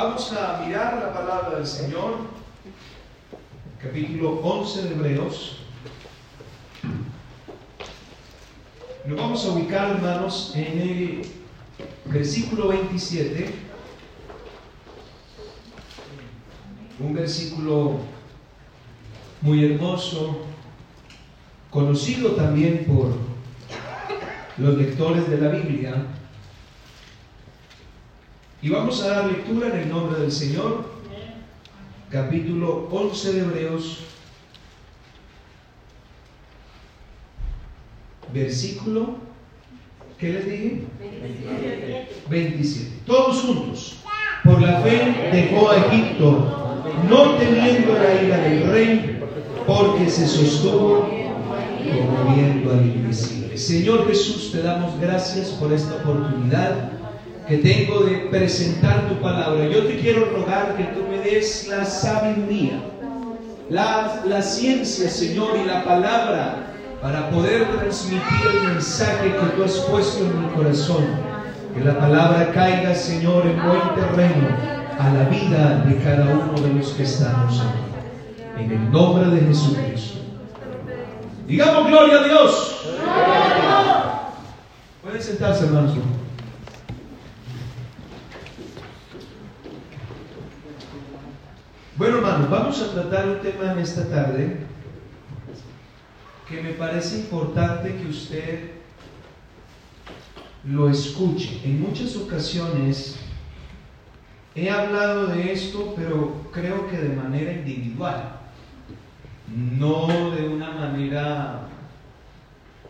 Vamos a mirar la palabra del Señor, capítulo 11 de Hebreos. Nos vamos a ubicar, hermanos, en el versículo 27. Un versículo muy hermoso, conocido también por los lectores de la Biblia. Y vamos a dar lectura en el nombre del Señor, capítulo 11 de Hebreos, versículo, ¿qué les dije? 27. Todos juntos. Por la fe dejó a Egipto, no temiendo la ira del rey, porque se sostuvo como viendo al invisible. Señor Jesús, te damos gracias por esta oportunidad que tengo de presentar tu palabra. Yo te quiero rogar que tú me des la sabiduría, la, la ciencia, Señor, y la palabra para poder transmitir el mensaje que tú has puesto en mi corazón. Que la palabra caiga, Señor, en buen terreno a la vida de cada uno de los que estamos aquí. En el nombre de Jesucristo. Digamos gloria a Dios. Pueden sentarse, hermanos. Bueno, hermanos, vamos a tratar un tema en esta tarde que me parece importante que usted lo escuche. En muchas ocasiones he hablado de esto, pero creo que de manera individual, no de una manera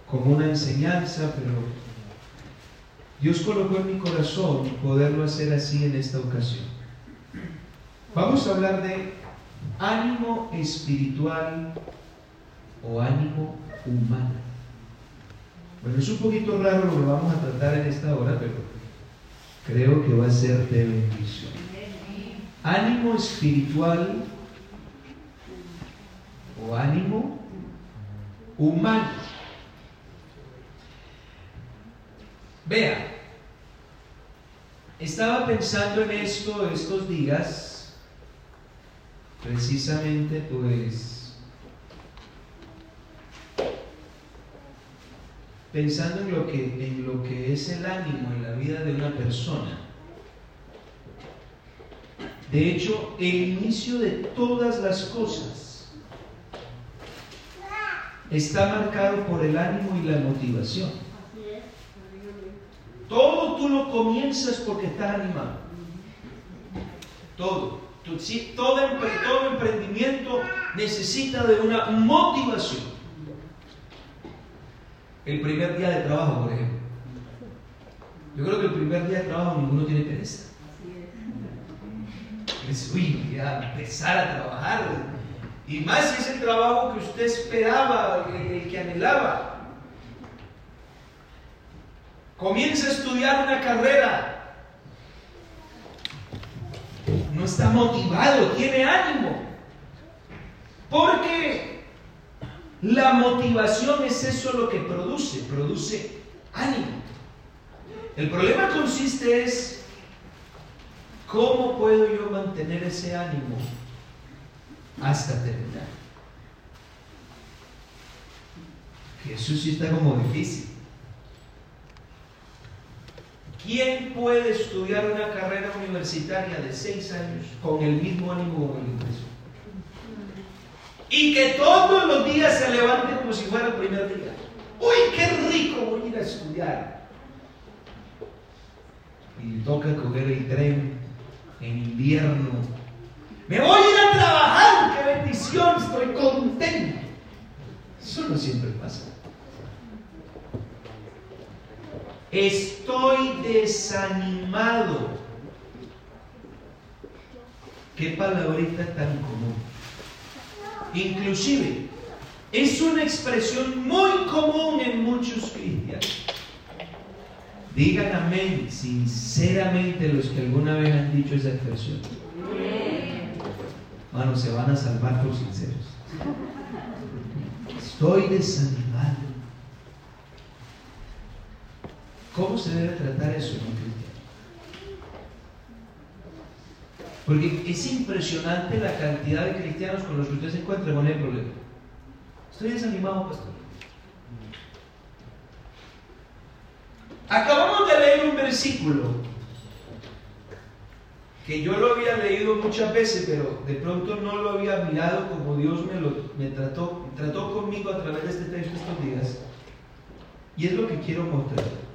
como una enseñanza, pero Dios colocó en mi corazón poderlo hacer así en esta ocasión. Vamos a hablar de ánimo espiritual o ánimo humano. Bueno, es un poquito raro lo que vamos a tratar en esta hora, pero creo que va a ser de bendición. Ánimo espiritual o ánimo humano. Vea, estaba pensando en esto estos días precisamente pues pensando en lo que en lo que es el ánimo en la vida de una persona. De hecho, el inicio de todas las cosas está marcado por el ánimo y la motivación. Todo tú lo comienzas porque estás animado. Todo todo, emprendimiento necesita de una motivación. El primer día de trabajo, por ejemplo. Yo creo que el primer día de trabajo ninguno tiene pereza. Es, uy, a empezar a trabajar. Y más si es el trabajo que usted esperaba, el que anhelaba. Comienza a estudiar una carrera no está motivado, tiene ánimo. Porque la motivación es eso lo que produce, produce ánimo. El problema consiste es cómo puedo yo mantener ese ánimo hasta terminar. Eso sí está como difícil. ¿Quién puede estudiar una carrera universitaria de seis años con el mismo ánimo con el ingreso? Y que todos los días se levante como si fuera el primer día. ¡Uy, qué rico voy a ir a estudiar! Y toca coger el tren en invierno. Me voy a ir a trabajar, qué bendición, estoy contento. Eso no siempre pasa. Estoy desanimado. Qué palabrita tan común. Inclusive, es una expresión muy común en muchos cristianos. Digan amén sinceramente los que alguna vez han dicho esa expresión. Bueno, se van a salvar por sinceros. Estoy desanimado. ¿Cómo se debe tratar eso en un cristiano? Porque es impresionante la cantidad de cristianos con los que usted se encuentra con el problema. Estoy desanimado, pastor. Acabamos de leer un versículo que yo lo había leído muchas veces, pero de pronto no lo había mirado como Dios me, lo, me trató, trató conmigo a través de este texto estos días. Y es lo que quiero mostrar.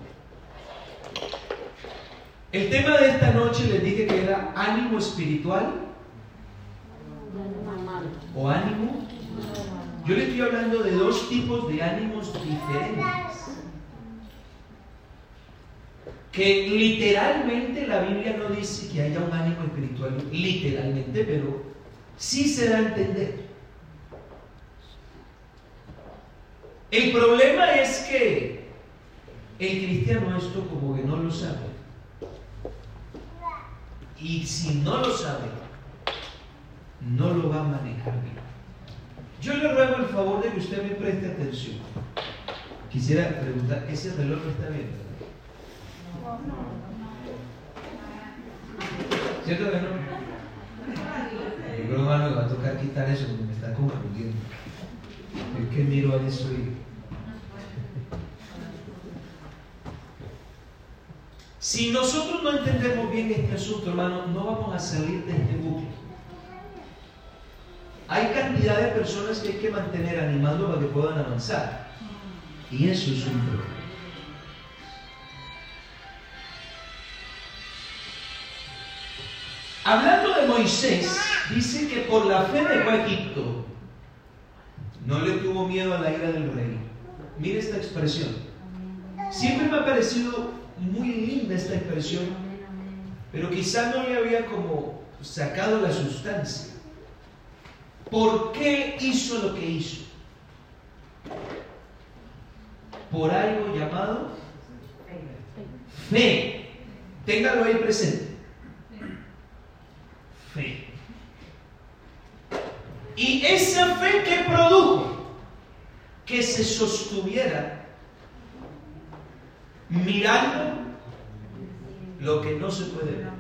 El tema de esta noche les dije que era ánimo espiritual o ánimo. Yo le estoy hablando de dos tipos de ánimos diferentes. Que literalmente la Biblia no dice que haya un ánimo espiritual, literalmente, pero sí se da a entender. El problema es que el cristiano esto como que no lo sabe. Y si no lo sabe, no lo va a manejar bien. Yo le ruego el favor de que usted me preste atención. Quisiera preguntar, ¿ese reloj está bien? ¿Cierto que no? Yo creo, hermano, me va a tocar quitar eso porque me está confundiendo. Es que miro a eso y Si nosotros no entendemos bien este asunto, hermano, no vamos a salir de este bucle. Hay cantidad de personas que hay que mantener animando para que puedan avanzar. Y eso es un problema. Hablando de Moisés, dice que por la fe dejó a Egipto. No le tuvo miedo a la ira del rey. Mire esta expresión. Siempre me ha parecido muy linda esta expresión, pero quizá no le había como sacado la sustancia. ¿Por qué hizo lo que hizo? Por algo llamado fe. Téngalo ahí presente. Fe. Y esa fe que produjo que se sostuviera mirando lo que no se puede ver.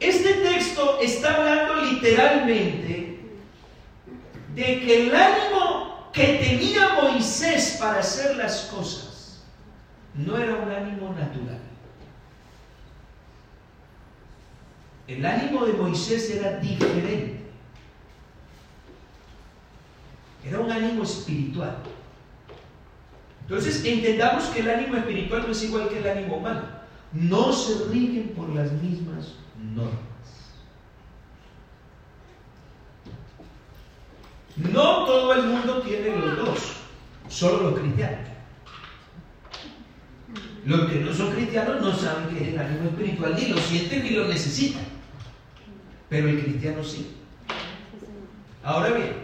Este texto está hablando literalmente de que el ánimo que tenía Moisés para hacer las cosas no era un ánimo natural. El ánimo de Moisés era diferente. Era un ánimo espiritual. Entonces entendamos que el ánimo espiritual no es igual que el ánimo humano. No se rigen por las mismas normas. No todo el mundo tiene los dos, solo los cristianos. Los que no son cristianos no saben que es el ánimo espiritual, ni lo sienten ni lo necesitan. Pero el cristiano sí. Ahora bien,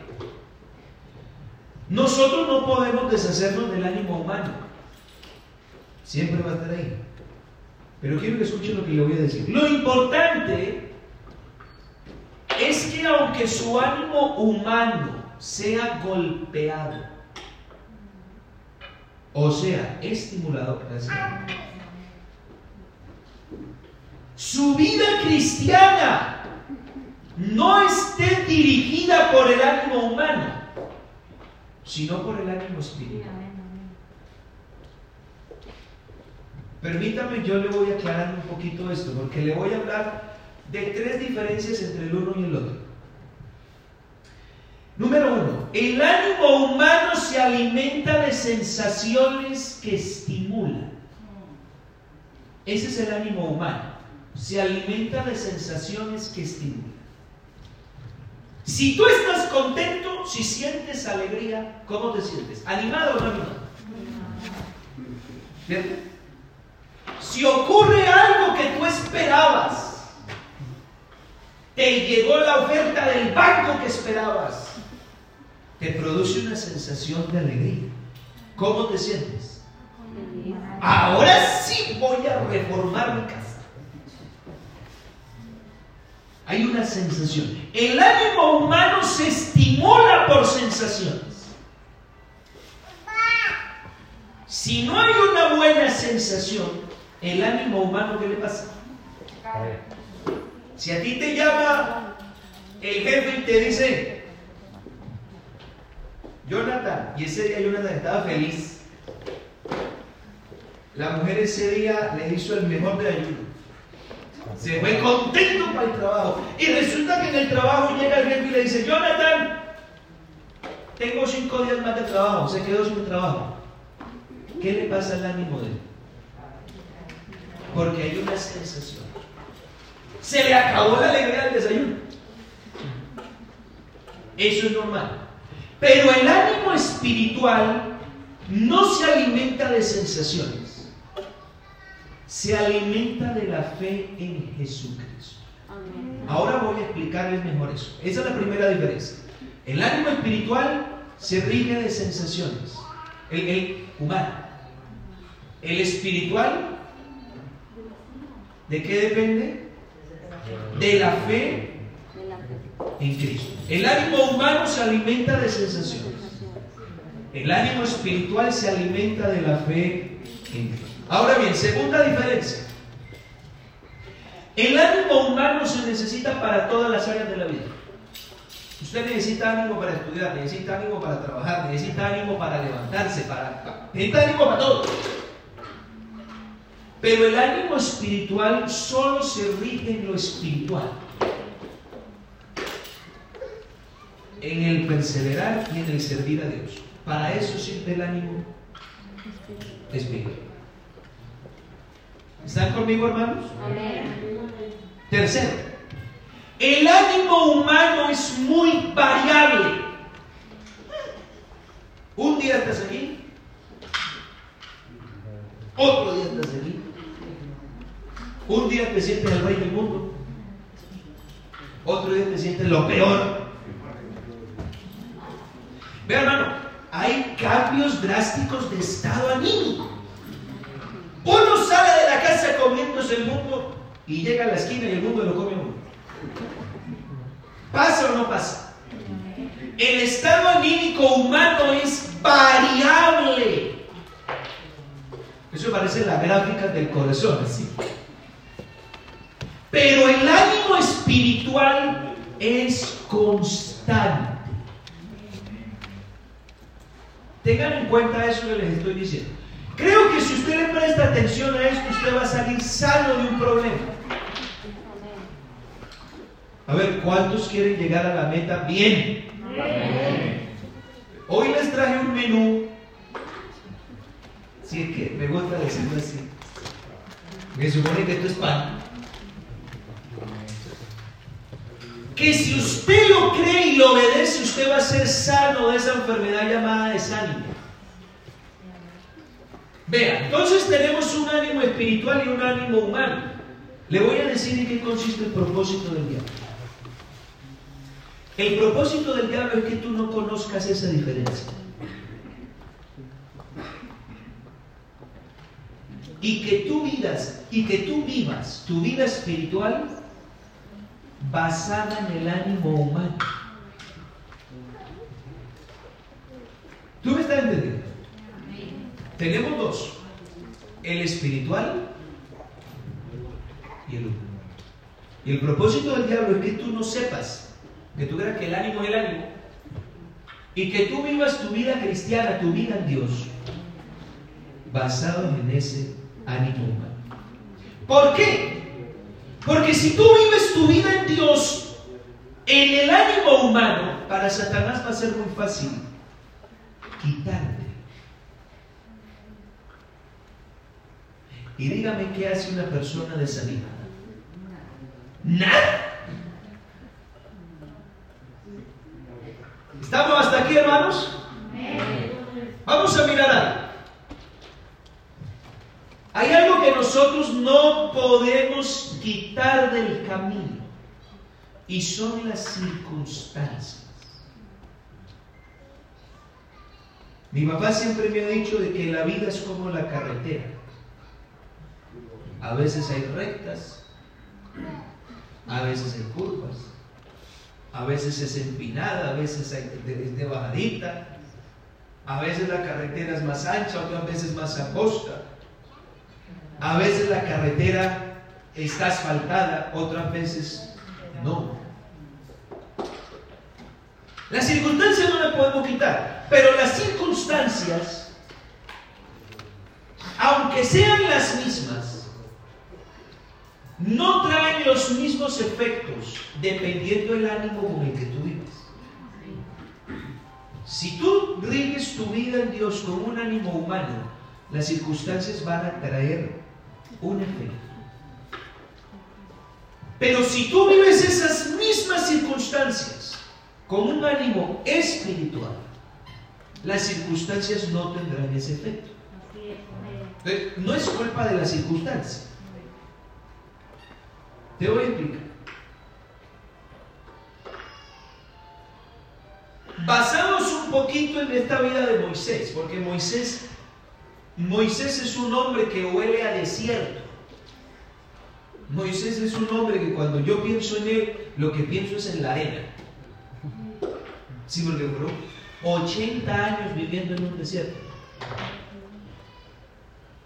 nosotros no podemos deshacernos del ánimo humano. Siempre va a estar ahí. Pero quiero que escuchen lo que le voy a decir. Lo importante es que aunque su ánimo humano sea golpeado, o sea, estimulado, su vida cristiana no esté dirigida por el ánimo humano, sino por el ánimo espiritual. Permítame, yo le voy a aclarar un poquito esto, porque le voy a hablar de tres diferencias entre el uno y el otro. Número uno, el ánimo humano se alimenta de sensaciones que estimulan. Ese es el ánimo humano. Se alimenta de sensaciones que estimulan. Si tú estás contento, si sientes alegría, ¿cómo te sientes? ¿Animado o no animado? Si ocurre algo que tú esperabas, te llegó la oferta del banco que esperabas, te produce una sensación de alegría. ¿Cómo te sientes? Ahora sí voy a reformar mi casa. Hay una sensación. El ánimo humano se estimula por sensaciones. Si no hay una buena sensación, el ánimo humano, ¿qué le pasa? Si a ti te llama el jefe y te dice, Jonathan, y ese día Jonathan estaba feliz, la mujer ese día le hizo el mejor de ayuno. Se fue contento para el trabajo. Y resulta que en el trabajo llega el jefe y le dice, Jonathan, tengo cinco días más de trabajo, se quedó sin trabajo. ¿Qué le pasa al ánimo de él? Porque hay una sensación. Se le acabó la alegría del desayuno. Eso es normal. Pero el ánimo espiritual no se alimenta de sensaciones. Se alimenta de la fe en Jesucristo. Ahora voy a explicarles mejor eso. Esa es la primera diferencia. El ánimo espiritual se rige de sensaciones. El, humano. El espiritual, ¿de qué depende? De la fe en Cristo. El ánimo humano se alimenta de sensaciones. El ánimo espiritual se alimenta de la fe en Cristo. Ahora bien, segunda diferencia. El ánimo humano se necesita para todas las áreas de la vida. Usted necesita ánimo para estudiar, necesita ánimo para trabajar, necesita ánimo para levantarse, para, necesita ánimo para todo. Pero el ánimo espiritual solo se rige en lo espiritual. En el perseverar y en el servir a Dios. Para eso sirve el ánimo espiritual. ¿Están conmigo, hermanos? Tercero, el ánimo humano es muy variable. Un día estás aquí, otro día estás aquí. Un día te sientes el rey del mundo, otro día te sientes lo peor. Ve hermano, hay cambios drásticos de estado anímico. Uno sale de la casa comiéndose el mundo y llega a la esquina y el mundo lo come uno. ¿Pasa o no pasa? El estado anímico humano es variable. Eso parece la gráfica del corazón, así. Pero el ánimo espiritual es constante. Tengan en cuenta eso que les estoy diciendo. Creo que si usted le presta atención a esto, usted va a salir sano de un problema. A ver, ¿cuántos quieren llegar a la meta bien? Hoy les traje un menú. Si es que me gusta decirlo así. Me supone que esto es pan. Que si usted lo cree y lo obedece, usted va a ser sano de esa enfermedad llamada desánimo. Vea, entonces tenemos un ánimo espiritual y un ánimo humano. Le voy a decir en qué consiste el propósito del diablo. El propósito del diablo es que tú no conozcas esa diferencia. Y que tú vivas, y que tú vivas tu vida espiritual basada en el ánimo humano. ¿Tú me estás entendiendo? Tenemos dos, el espiritual y el humano. Y el propósito del diablo es que tú no sepas que tú creas que el ánimo es el ánimo, y que tú vivas tu vida cristiana, tu vida en Dios, basado en ese ánimo humano. ¿Por qué? Porque si tú vives tu vida en Dios, en el ánimo humano, para Satanás va a ser muy fácil quitarte. Y dígame qué hace una persona desanimada. Nada. ¿Estamos hasta aquí, hermanos? Vamos a mirar algo. Hay algo que nosotros no podemos quitar del camino y son las circunstancias. Mi papá siempre me ha dicho de que la vida es como la carretera. A veces hay rectas, a veces hay curvas, a veces es empinada, a veces es de bajadita, a veces la carretera es más ancha, otras veces más angosta, a veces la carretera estás faltada, otras veces no. Las circunstancias no las podemos quitar, pero las circunstancias, aunque sean las mismas, no traen los mismos efectos dependiendo del ánimo con el que tú vives. Si tú riges tu vida en Dios con un ánimo humano, las circunstancias van a traer un efecto. Pero si tú vives esas mismas circunstancias con un ánimo espiritual, las circunstancias no tendrán ese efecto. No es culpa de las circunstancias. Te voy a explicar. Basamos un poquito en esta vida de Moisés, porque Moisés, Moisés es un hombre que huele a desierto. Moisés es un hombre que cuando yo pienso en él, lo que pienso es en la arena. Sí, porque duró 80 años viviendo en un desierto.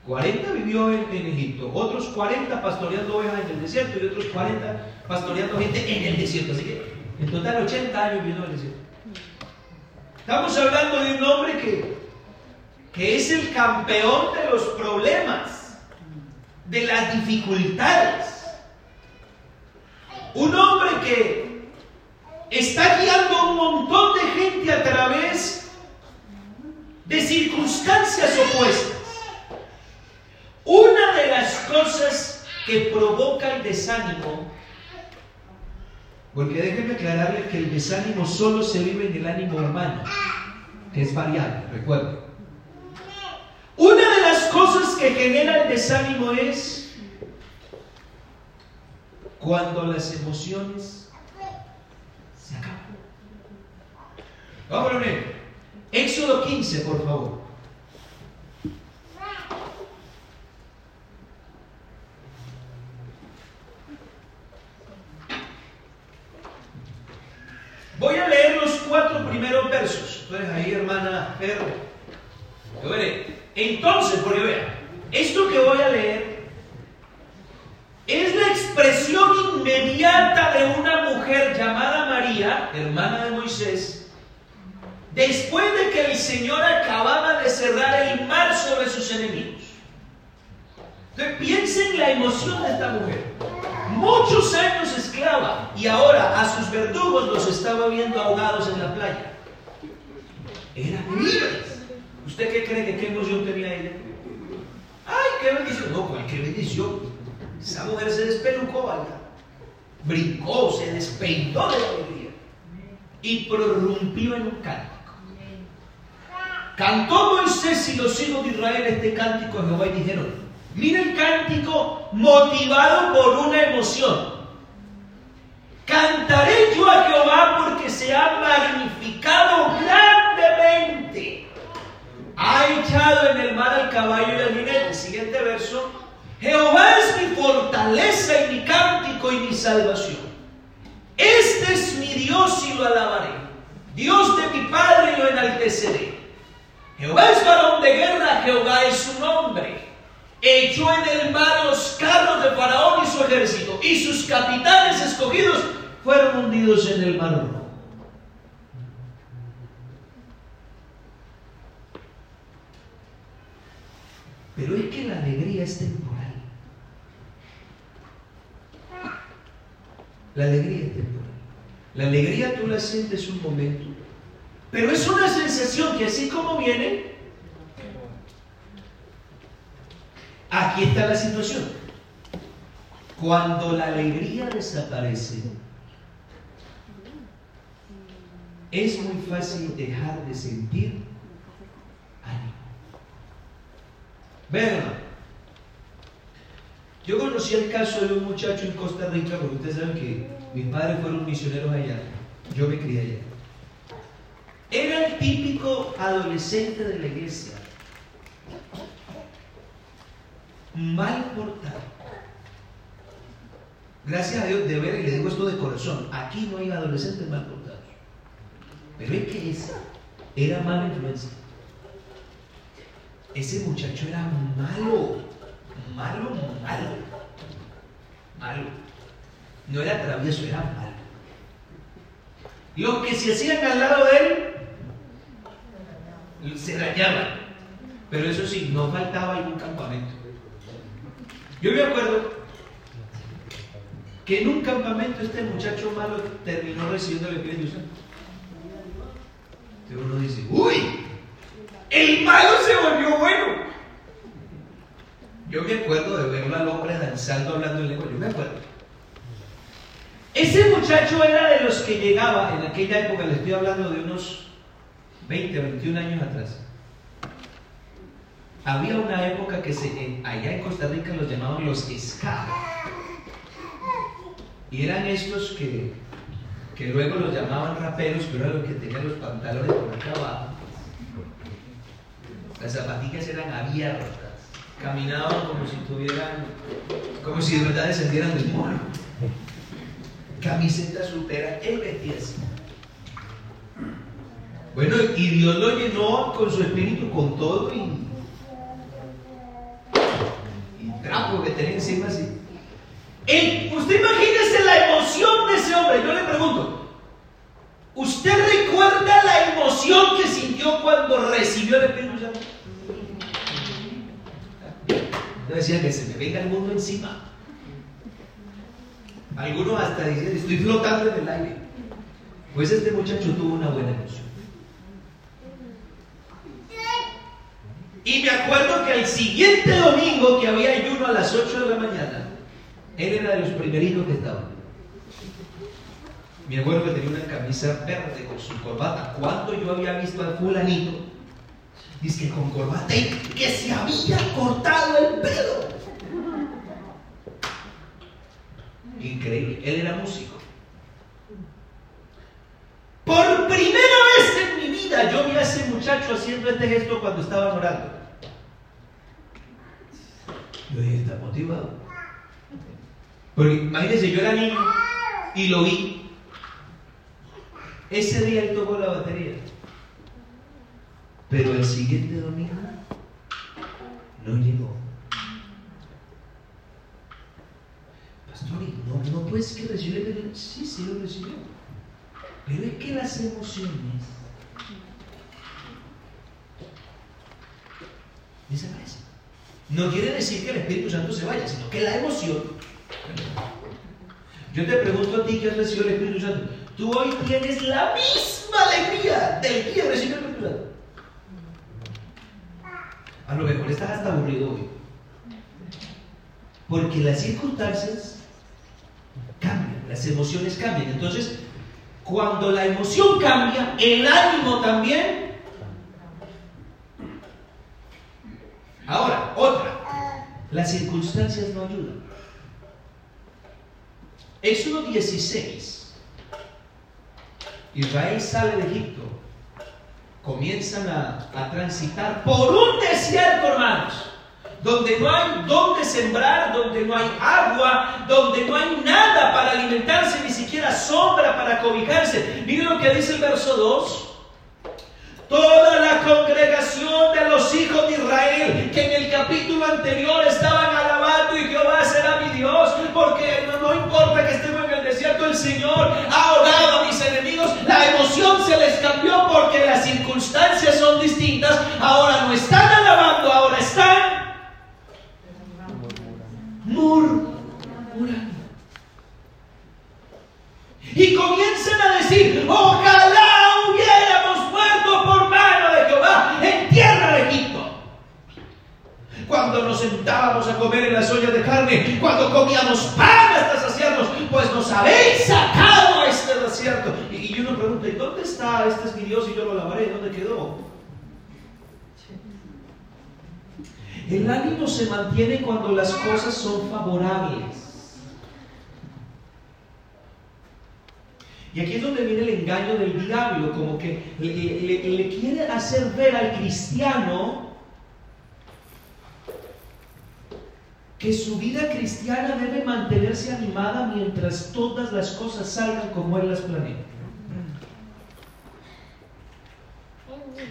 40 vivió en, en, Egipto, otros 40 pastoreando ovejas en el desierto y otros 40 pastoreando gente en el desierto. Así que en total 80 años viviendo en el desierto. Estamos hablando de un hombre que, que es el campeón de los problemas, de las dificultades. Un hombre que está guiando a un montón de gente a través de circunstancias opuestas. Una de las cosas que provoca el desánimo, porque déjenme aclararle que el desánimo solo se vive en el ánimo humano, que es variable, recuerden. Una de las cosas que genera el desánimo es cuando las emociones se acaban. Vamos a. Éxodo 15, por favor. Voy a leer los cuatro primeros versos. Entonces ahí, hermana Pedro. Entonces, porque vea, esto que voy a leer es la expresión inmediata de una mujer llamada María, hermana de Moisés, después de que el Señor acababa de cerrar el mar sobre sus enemigos. Entonces piensen la emoción de esta mujer. Muchos años esclava y ahora a sus verdugos los estaba viendo ahogados en la playa. Eran libres. ¿Usted qué cree que qué emoción tenía ella? ¡Ay, qué bendición! No, ¿cuál qué bendición? Esa mujer se despelucó, ¿verdad? Brincó, se despeinó de la alegría y prorrumpió en un cántico. Cantó Moisés y los hijos de Israel este cántico a Jehová y dijeron, mira el cántico motivado por una emoción. Cantaré yo a Jehová porque se ha magnificado grandemente. Ha echado en el mar al caballo y al jinete. Siguiente verso. Jehová es mi fortaleza y mi cántico y mi salvación. Este es mi Dios y lo alabaré. Dios de mi Padre lo enalteceré. Jehová es varón de guerra, Jehová es su nombre echó en el mar los carros de Faraón y su ejército, y sus capitanes escogidos fueron hundidos en el mar. Pero es que la alegría es temporal. La alegría es temporal. La alegría tú la sientes un momento, pero es una sensación que así como viene, Aquí está la situación. Cuando la alegría desaparece, es muy fácil dejar de sentir ánimo. Vean, yo conocí el caso de un muchacho en Costa Rica, porque ustedes saben que mis padres fueron misioneros allá, yo me crié allá. Era el típico adolescente de la iglesia, mal portado. Gracias a Dios de ver, y le digo esto de corazón, aquí no hay adolescentes mal portados. Pero es que esa era mala influencia. Ese muchacho era malo, malo, malo. malo. No era travieso, era malo. Lo que se hacían al lado de él se dañaban. Pero eso sí, no faltaba algún campamento. Yo me acuerdo que en un campamento este muchacho malo terminó recibiendo el Espíritu Santo. Entonces uno dice, uy, el malo se volvió bueno. Yo me acuerdo de verlo al hombre danzando, hablando en lengua, yo me acuerdo. Ese muchacho era de los que llegaba en aquella época, le estoy hablando de unos 20 o 21 años atrás. Había una época que allá en Costa Rica los llamaban los escabos. Y eran estos que, que luego los llamaban raperos, pero eran los que tenían los pantalones por acá abajo. Las zapatillas eran abiertas, caminaban como si tuvieran, como si de verdad descendieran del mono. Camiseta soltera, él vestía así. Bueno, y Dios lo llenó con su espíritu, con todo y, y trapo que tenía encima así. usted imagínese la emoción de ese hombre. Yo le pregunto, ¿usted recuerda la emoción que sintió cuando recibió el Espíritu Santo? Decía que se me venga el mundo encima. Algunos hasta dicen, estoy flotando en el aire. Pues este muchacho tuvo una buena emoción. Y me acuerdo que el siguiente domingo que había ayuno a las 8 de la mañana, él era de los primeritos que estaban. Mi abuelo que tenía una camisa verde con su corbata. Cuando yo había visto al fulanito, dice que con corbata y que se había cortado el pelo. Increíble, él era músico. Por primera vez en mi vida yo vi a ese muchacho haciendo este gesto cuando estaba orando. Yo dije, está motivado. Porque imagínense, yo era niño y lo vi. Ese día él tocó la batería. Pero el siguiente domingo no llegó. Pastor, no, no puedes que recibe Sí, sí lo recibió. Pero es que las emociones No quiere decir que el Espíritu Santo se vaya, sino que la emoción. Yo te pregunto a ti que has recibido el Espíritu Santo. Tú hoy tienes la misma alegría del día de recibir el Espíritu Santo. A lo mejor estás hasta aburrido hoy. Porque las circunstancias cambian, las emociones cambian. Entonces, cuando la emoción cambia, el ánimo también. Ahora. Las circunstancias no ayudan. Éxodo 16. Israel sale de Egipto. Comienzan a, a transitar por un desierto, hermanos donde no hay donde sembrar, donde no hay agua, donde no hay nada para alimentarse, ni siquiera sombra para cobijarse. Miren lo que dice el verso 2. Toda la congregación de los hijos de Israel, que en el capítulo anterior estaban alabando y Jehová será mi Dios, porque no, no importa que estemos en el desierto, el Señor ha orado a mis enemigos, la emoción se les cambió porque las circunstancias son distintas, ahora no están alabando, ahora están murmurando. Y comienzan a decir, ojalá hubiéramos muerto por mano de Jehová en tierra de Egipto. Cuando nos sentábamos a comer en las ollas de carne, cuando comíamos pan hasta saciarnos, pues nos habéis sacado a este desierto. Y, y uno pregunta, ¿y dónde está? Este es mi Dios y yo lo lavaré. ¿Dónde quedó? El ánimo se mantiene cuando las cosas son favorables. Y aquí es donde viene el engaño del diablo, como que le, quiere hacer ver al cristiano que su vida cristiana debe mantenerse animada mientras todas las cosas salgan como Él las planea.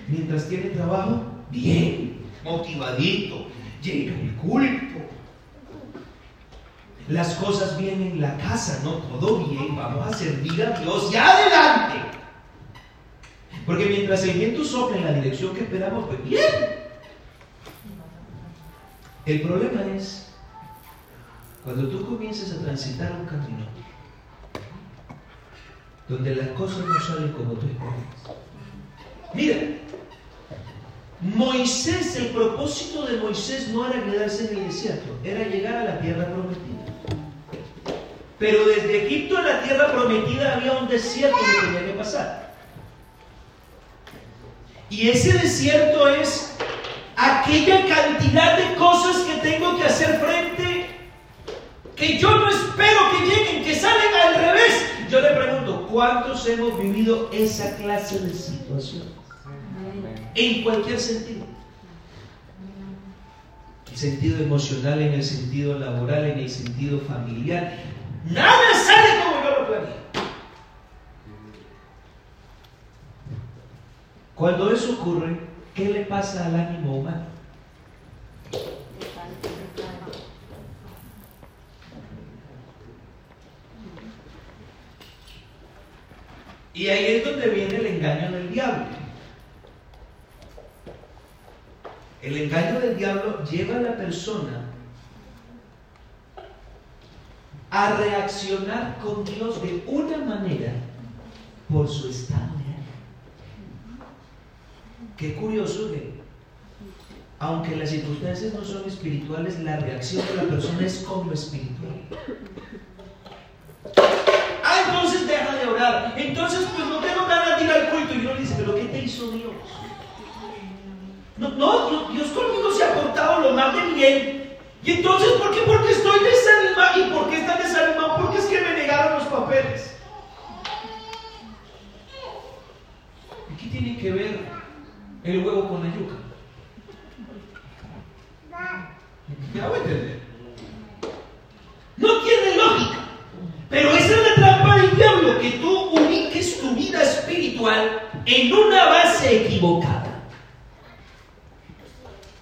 Mientras tiene trabajo, bien motivadito, llega el culto. las cosas bien en la casa, no todo bien, vamos a servir a Dios y adelante. Porque mientras el viento sopla en la dirección que esperamos, pues bien. El problema es cuando tú comiences a transitar un camino donde las cosas no salen como tú esperas. Mira, Moisés, el propósito de Moisés no era quedarse en el desierto, era llegar a la tierra prometida. Pero desde Egipto a la tierra prometida había un desierto que tenía que pasar. Y ese desierto es aquella cantidad de cosas que tengo que hacer frente, que yo no espero que lleguen, que salen al revés. Yo le pregunto, ¿cuántos hemos vivido esa clase de situación? En cualquier sentido. El sentido emocional, en el sentido laboral, en el sentido familiar. Nada sale como yo lo planeé. Cuando eso ocurre, ¿qué le pasa al ánimo humano? Y ahí es donde viene el engaño del diablo. El engaño del diablo lleva a la persona a reaccionar con Dios de una manera por su estado. Qué curioso que, aunque las circunstancias no son espirituales, la reacción de la persona es como espiritual. Deja de orar. Entonces, pues no tengo ganas de ir al culto. Y uno dice, pero ¿qué te hizo Dios? No, no, Dios conmigo se ha portado lo más de bien. Y entonces, ¿por qué? Porque estoy desanimado. ¿Y por qué está desanimado? Porque es que me negaron los papeles. ¿Y qué tiene que ver el huevo con la yuca? ¿Me hago entender? No tiene lógica. Pero esa es la del diablo, que tú ubiques tu vida espiritual en una base equivocada.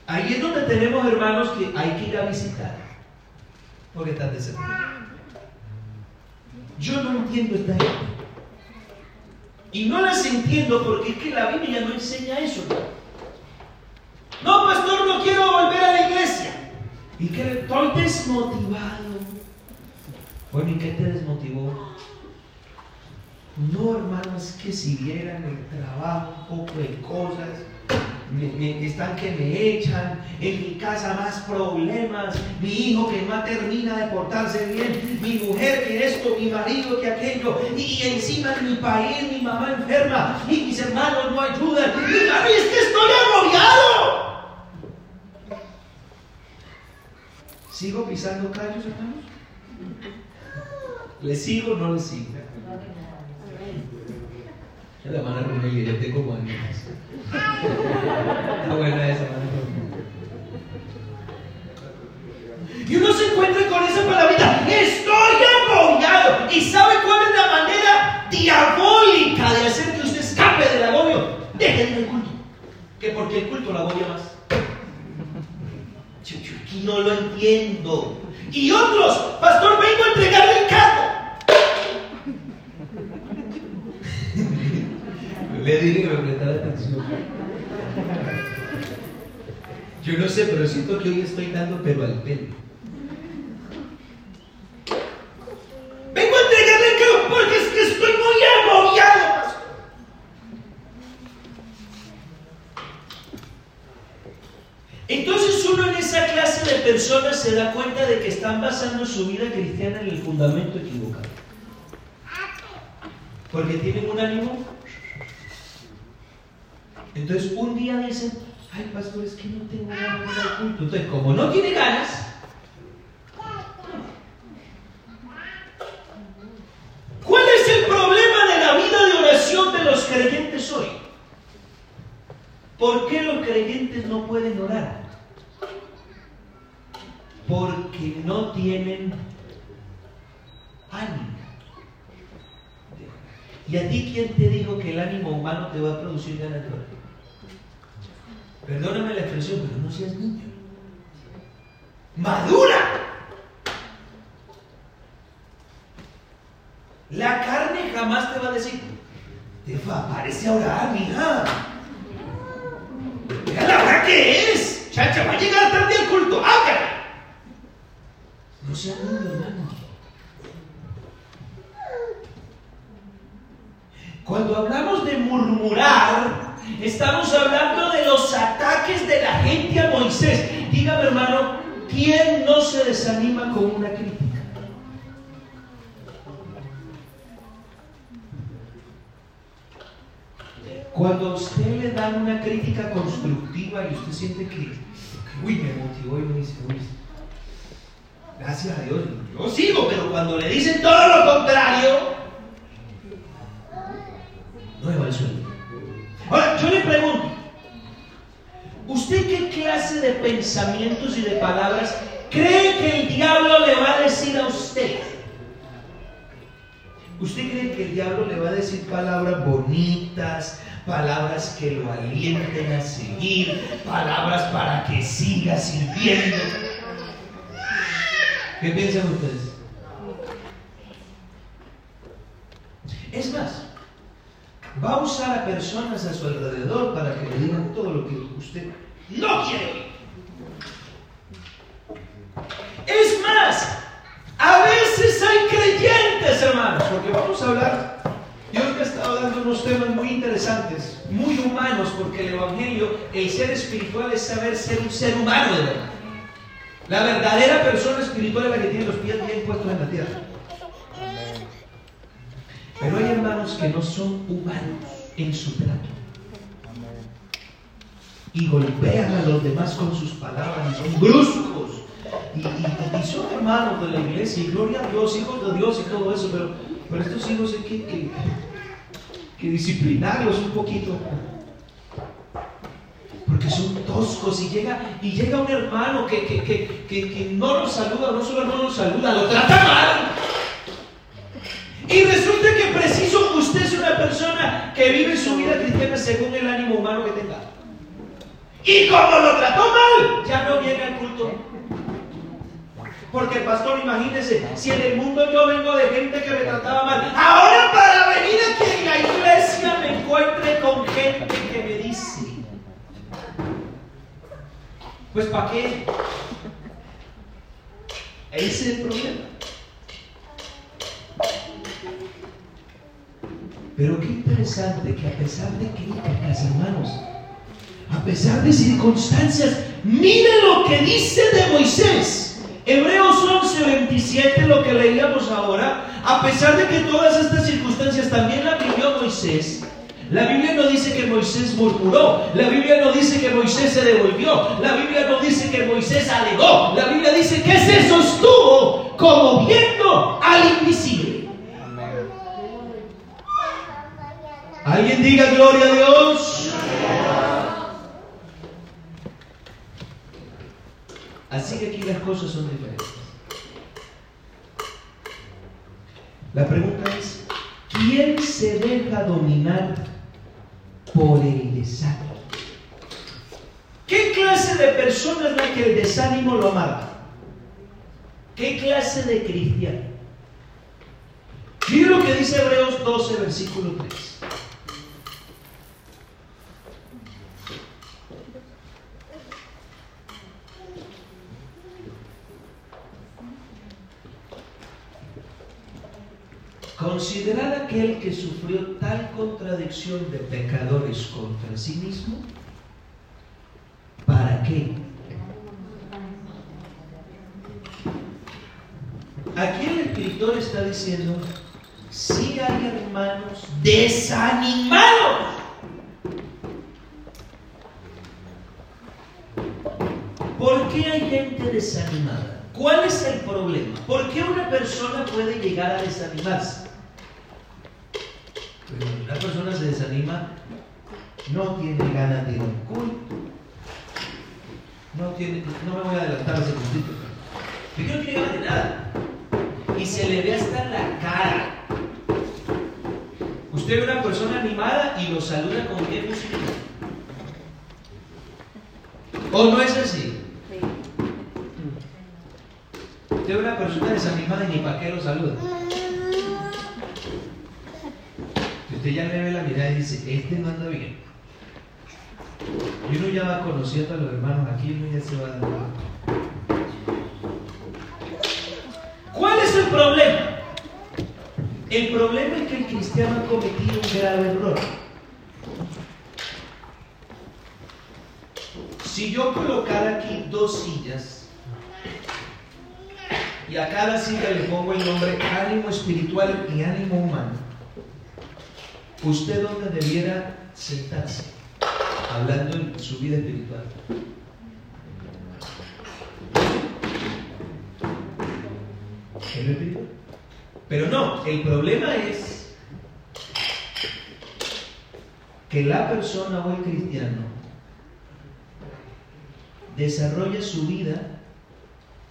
Ahí es donde tenemos hermanos que hay que ir a visitar. Porque están desesperados. Yo no entiendo esta gente. Y no las entiendo porque es que la Biblia no enseña eso. No, pastor, no quiero volver a la iglesia. Y que estoy desmotivado. Bueno, ¿y qué te desmotivó? No, hermano, es que si vieran el trabajo, un poco de cosas, me, están que me echan, en mi casa más problemas, mi hijo que no termina de portarse bien, mi mujer que esto, mi marido que aquello, y encima en mi país mi mamá enferma, y mis hermanos no ayudan, y es que estoy agobiado. ¿Sigo pisando callos, hermanos? ¿Le sigo o no le sigo? La hermana Romelia, ya tengo años. Está buena esa, Y uno se encuentra con esa palabra, estoy agobiado. ¿Y sabe cuál es la manera diabólica de hacer que usted escape del agobio? Deje de ir al culto. Que porque el culto lo agobia más. Yo, no lo entiendo. Y otros, pastor, vengo a entregarle el carro. Le dije que me prestara atención. Yo no sé, pero siento que hoy estoy dando pero al pelo. Vengo a entregarle el porque es que estoy muy agobiado. Entonces uno en esa clase de personas se da cuenta de que están basando su vida cristiana en el fundamento equivocado. Porque tienen un ánimo entonces un día dicen, ay pastor, es que no tengo ganas de culto. Entonces, como no tiene ganas, ¿cuál es el problema de la vida de oración de los creyentes hoy? ¿Por qué los creyentes no pueden orar? Porque no tienen ánimo. ¿Y a ti quién te dijo que el ánimo humano te va a producir ganas de orar? Perdóname la expresión, pero no seas niño. Madura. La carne jamás te va a decir, te va, parece a orar, mija. Mira la hora que es. Chacha, va a llegar tarde al culto. ¡Hágale! No sea lindo, hermano. Cuando hablamos de murmurar, estamos hablando de los ataques de la gente a Moisés. Dígame, hermano, ¿quién no se desanima con una crítica? Cuando a usted le dan una crítica constructiva y usted siente que, uy, me motivó y me dice, uy, gracias a Dios, yo sigo, pero cuando le dicen todo lo contrario, no me va el sueño. Ahora, yo le pregunto, ¿usted qué clase de pensamientos y de palabras cree que el diablo le va a decir a usted? ¿Usted cree que el diablo le va a decir palabras bonitas, palabras que lo alienten a seguir, palabras para que siga sirviendo. ¿Qué piensan ustedes? Es más, va a usar a personas a su alrededor para que le digan todo lo que usted no quiere. Es más, a veces hay creyentes, hermanos, porque vamos a hablar me ha estado dando unos temas muy interesantes, muy humanos, porque el Evangelio, el ser espiritual es saber ser un ser humano. La verdadera persona espiritual es la que tiene los pies bien puestos en la tierra. Pero hay hermanos que no son humanos en su trato. Y golpean a los demás con sus palabras, y son bruscos. Y, son hermanos de la iglesia, y gloria a Dios, hijos de Dios y todo eso, pero pero estos hijos hay que, que, disciplinarlos un poquito. Porque son toscos y llega, y llega un hermano que, que, no los saluda, no solo no los saluda, lo trata mal. Y resulta que que vive su vida cristiana según el ánimo humano que tenga. Y como lo trató mal, ya no viene al culto. Porque pastor, imagínese, si en el mundo yo vengo de gente que me trataba mal, ahora para venir aquí en la iglesia me encuentre con gente que me dice, pues ¿para qué? Ese es el problema. Pero qué interesante que a pesar de críticas, hermanos, a pesar de circunstancias, mire lo que dice de Moisés. Hebreos 11, 27, lo que leíamos ahora, a pesar de que todas estas circunstancias también la vivió Moisés, la Biblia no dice que Moisés murmuró, la Biblia no dice que Moisés se devolvió, la Biblia no dice que Moisés alegó, la Biblia dice que se sostuvo como viendo al invisible. ¿Alguien diga gloria a Dios? Así que aquí las cosas son diferentes. La pregunta es, ¿quién se deja dominar por el desánimo? ¿Qué clase de persona es la que el desánimo lo amarga? ¿Qué clase de cristiano? Mira lo que dice Hebreos 12, versículo 3. Aquel que sufrió tal contradicción de pecadores contra sí mismo. ¿Para qué? Aquí el escritor está diciendo, si hay hermanos desanimados. ¿Por qué hay gente desanimada? ¿Cuál es el problema? ¿Por qué una persona puede llegar a desanimarse? Una persona se desanima, no tiene ganas de ir un culto, no, tiene, no me voy a adelantar a ese puntito, pero no tiene ganas de nada. Y se le ve hasta la cara. Usted ve una persona animada y lo saluda con qué música. ¿O no es así? Usted ve una persona desanimada y ni para qué lo saluda. Usted ya le ve la mirada y dice, este no anda bien. Y uno ya va conociendo a los hermanos aquí, uno ya se va dando. ¿Cuál es el problema? El problema es que el cristiano ha cometido un grave error. Si yo colocara aquí dos sillas y a cada silla le pongo el nombre ánimo espiritual y ánimo humano, ¿usted dónde debiera sentarse? Hablando en su vida espiritual. ¿En lo espiritual? Pero no, el problema es que la persona o el cristiano desarrolla su vida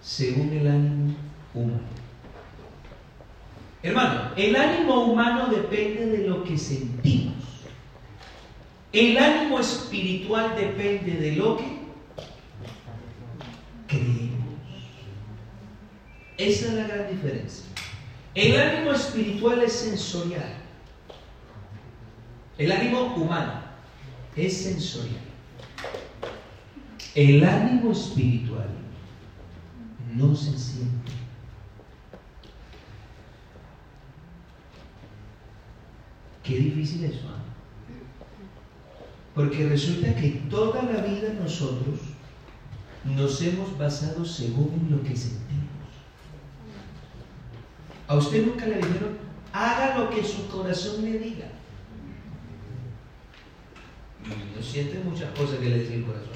según el ánimo humano. Hermano, el ánimo humano depende de lo que sentimos. El ánimo espiritual depende de lo que creemos. Esa es la gran diferencia. El ánimo espiritual es sensorial. El ánimo humano es sensorial. El ánimo espiritual no se siente. Qué difícil eso. ¿ah? Porque resulta que toda la vida nosotros nos hemos basado según lo que sentimos. A usted nunca le dijeron, haga lo que su corazón le diga. Y no siente muchas cosas que le dice el corazón.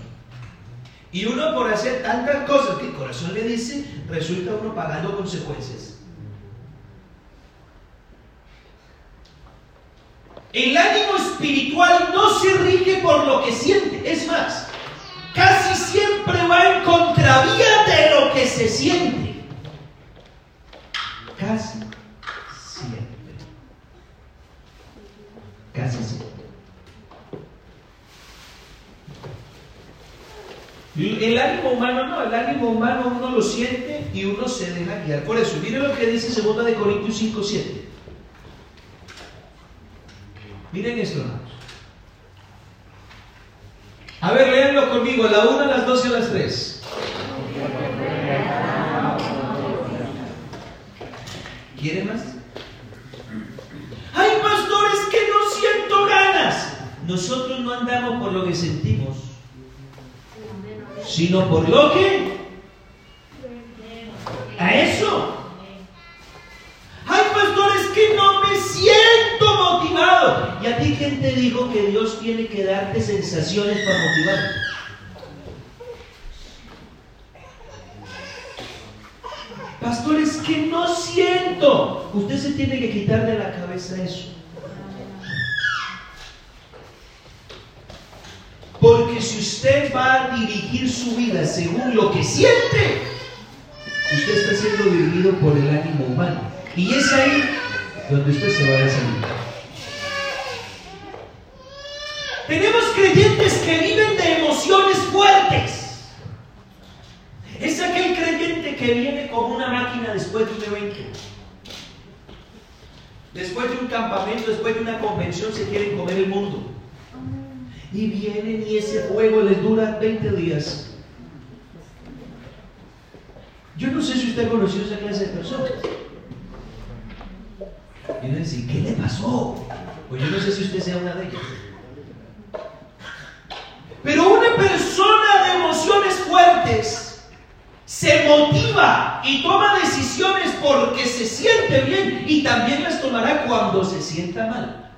Y uno por hacer tantas cosas que el corazón le dice, resulta uno pagando consecuencias. El ánimo espiritual no se rige por lo que siente. Es más, casi siempre va en contravía de lo que se siente. Casi siempre. Casi siempre. El ánimo humano no, el ánimo humano uno lo siente y uno se deja guiar. Por eso, miren lo que dice 2 de Corintios 5, 7. Miren esto, hermanos. A ver, léanlo conmigo, a la 1, a las 2 y a las 3. ¿Quieren más? Hay pastores que no siento ganas. Nosotros no andamos por lo que sentimos, sino por lo que... A eso. Que no me siento motivado. ¿Y a ti quién te dijo que Dios tiene que darte sensaciones para motivarte? Pastores que no siento. Usted se tiene que quitar de la cabeza eso. Porque si usted va a dirigir su vida según lo que siente, usted está siendo dirigido por el ánimo humano. Y es ahí donde usted se va a salir. Tenemos creyentes que viven de emociones fuertes. Es aquel creyente que viene como una máquina después de un evento. Después de un campamento, después de una convención, se quieren comer el mundo. Y vienen y ese fuego les dura 20 días. Yo no sé si usted ha conocido esa clase de personas. Y uno dice, ¿qué le pasó? Pues yo no sé si usted sea una de ellas. Pero una persona de emociones fuertes se motiva y toma decisiones porque se siente bien y también las tomará cuando se sienta mal.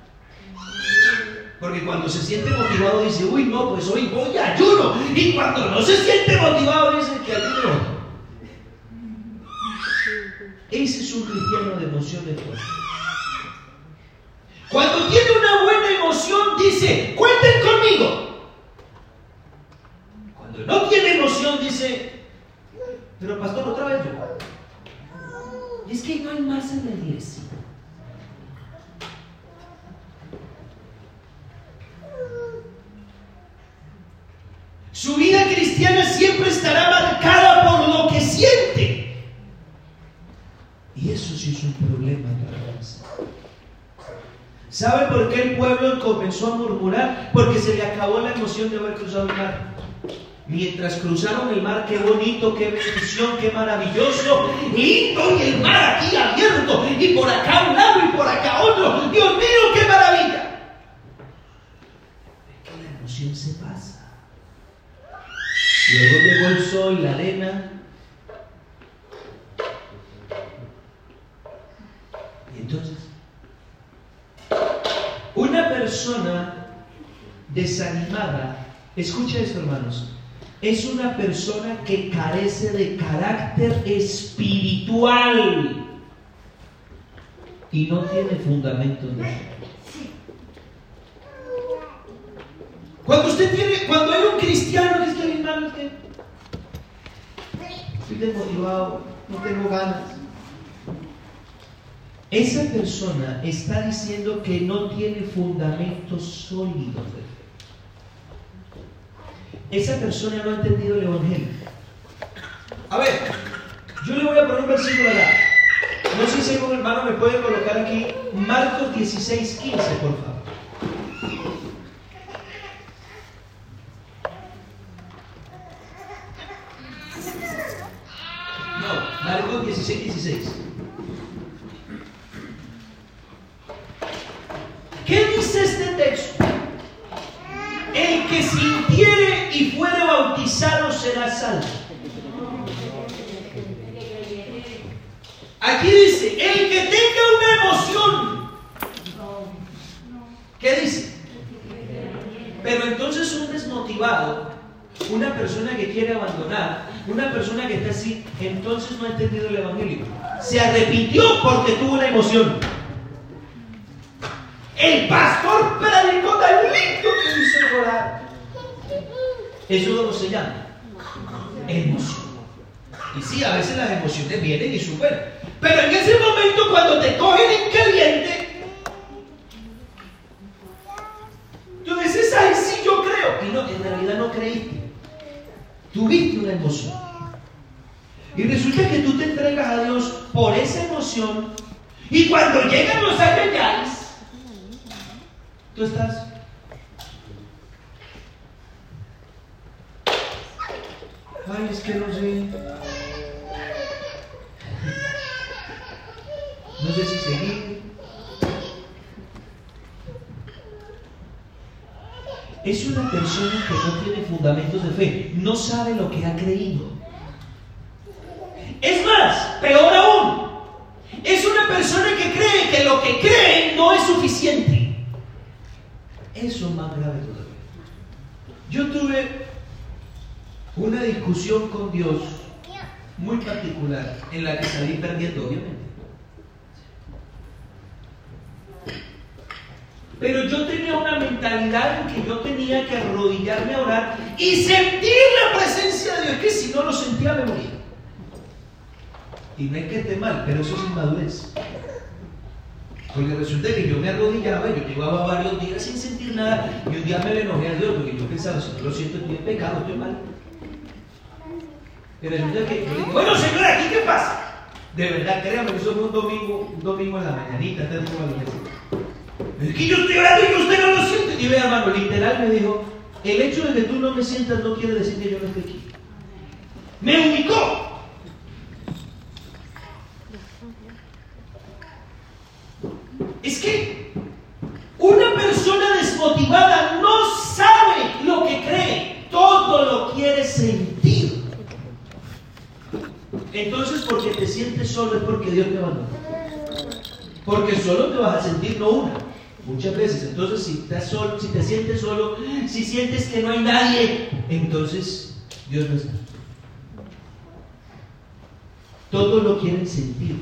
Porque cuando se siente motivado dice, uy, no, pues hoy voy a ayuno. Y cuando no se siente motivado dice que ayuno. Ese es un cristiano de emociones fuertes. Cuando tiene una buena emoción dice, cuenten conmigo. Cuando no tiene emoción dice, pero pastor, otra vez yo. Es que no hay más en la iglesia. Su vida cristiana siempre estará marcada por lo que siente. Y eso sí es un problema para ¿Sabe por qué el pueblo comenzó a murmurar? Porque se le acabó la emoción de haber cruzado el mar. Mientras cruzaron el mar, qué bonito, qué bendición, qué maravilloso, lindo y el mar aquí abierto, y por acá un lado y por acá otro. Dios mío, qué maravilla. Es que la emoción se pasa. Luego llegó el sol, la arena. Y entonces, una persona desanimada, escucha esto hermanos, es una persona que carece de carácter espiritual y no tiene fundamentos de fe. Cuando usted tiene, cuando hay un cristiano que es que hermano, que estoy desmotivado, no tengo ganas. Esa persona está diciendo que no tiene fundamentos sólidos de fe esa persona no ha entendido el Evangelio. A ver, yo le voy a poner un versículo acá. No sé si algún hermano me puede colocar aquí Marcos 16, 15, por favor. No, Marcos 16, 16. ¿Qué dice este texto? El que sintiere y fuere bautizado será salvo. Aquí dice, el que tenga una emoción. ¿Qué dice? Pero entonces un desmotivado, una persona que quiere abandonar, una persona que está así, entonces no ha entendido el Evangelio. Se arrepintió porque tuvo una emoción. El pastor predicó tan lindo que hizo llorar. Eso no se llama emoción. Y sí, a veces las emociones vienen y suben. Pero en ese momento, cuando te cogen en caliente, tú dices, ay, sí, yo creo. Y no, en realidad no creíste. Tuviste una emoción. Y resulta que tú te entregas a Dios por esa emoción. Y cuando llegan los años Tú estás. Ay, es que no sé. No sé si seguir. Es una persona que no tiene fundamentos de fe, no sabe lo que ha creído. Es más, peor aún, es una persona que cree que lo que cree no es suficiente. Eso es más grave todavía. Yo tuve una discusión con Dios muy particular en la que salí perdiendo, obviamente. Pero yo tenía una mentalidad en que yo tenía que arrodillarme a orar y sentir la presencia de Dios, que si no lo sentía me moría. Y no es que esté mal, pero eso es inmadurez. Porque resulta que yo me arrodillaba, yo llevaba varios días sin sentir nada, y un día me enojé a Dios porque yo pensaba, si no lo siento, estoy en pecado, estoy mal. Y resulta que yo digo, bueno señor, ¿aquí qué pasa? De verdad, créanme que eso fue un domingo, un domingo en la mañanita, antes de la Es yo estoy orando y usted no lo siente. Y vea, hermano, literal me dijo, el hecho de que tú no me sientas no quiere decir que yo no esté aquí. Me ubicó. Es que una persona desmotivada no sabe lo que cree, todo lo quiere sentir. Entonces, porque te sientes solo es porque Dios te abandonó. Porque solo te vas a sentir, no una, muchas veces. Entonces, si estás solo, si te sientes solo, si sientes que no hay nadie, entonces Dios no está. Todo lo quieren sentir.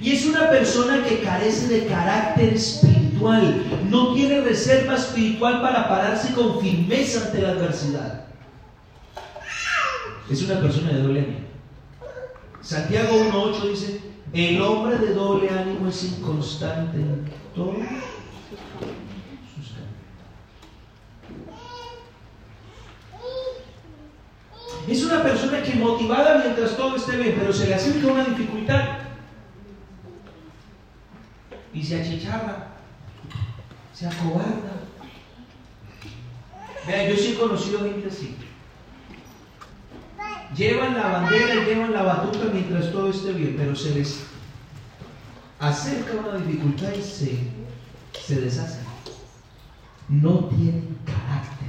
Y es una persona que carece de carácter espiritual, no tiene reserva espiritual para pararse con firmeza ante la adversidad. Es una persona de doble ánimo. Santiago 1.8 dice, el hombre de doble ánimo es inconstante en todos sus Es una persona que motivada mientras todo esté bien, pero se le acerca una dificultad y se achicharra. se acobarda. Vean, yo sí he conocido gente así. Llevan la bandera y llevan la batuta mientras todo esté bien, pero se les acerca una dificultad y se, se deshacen. No tienen carácter.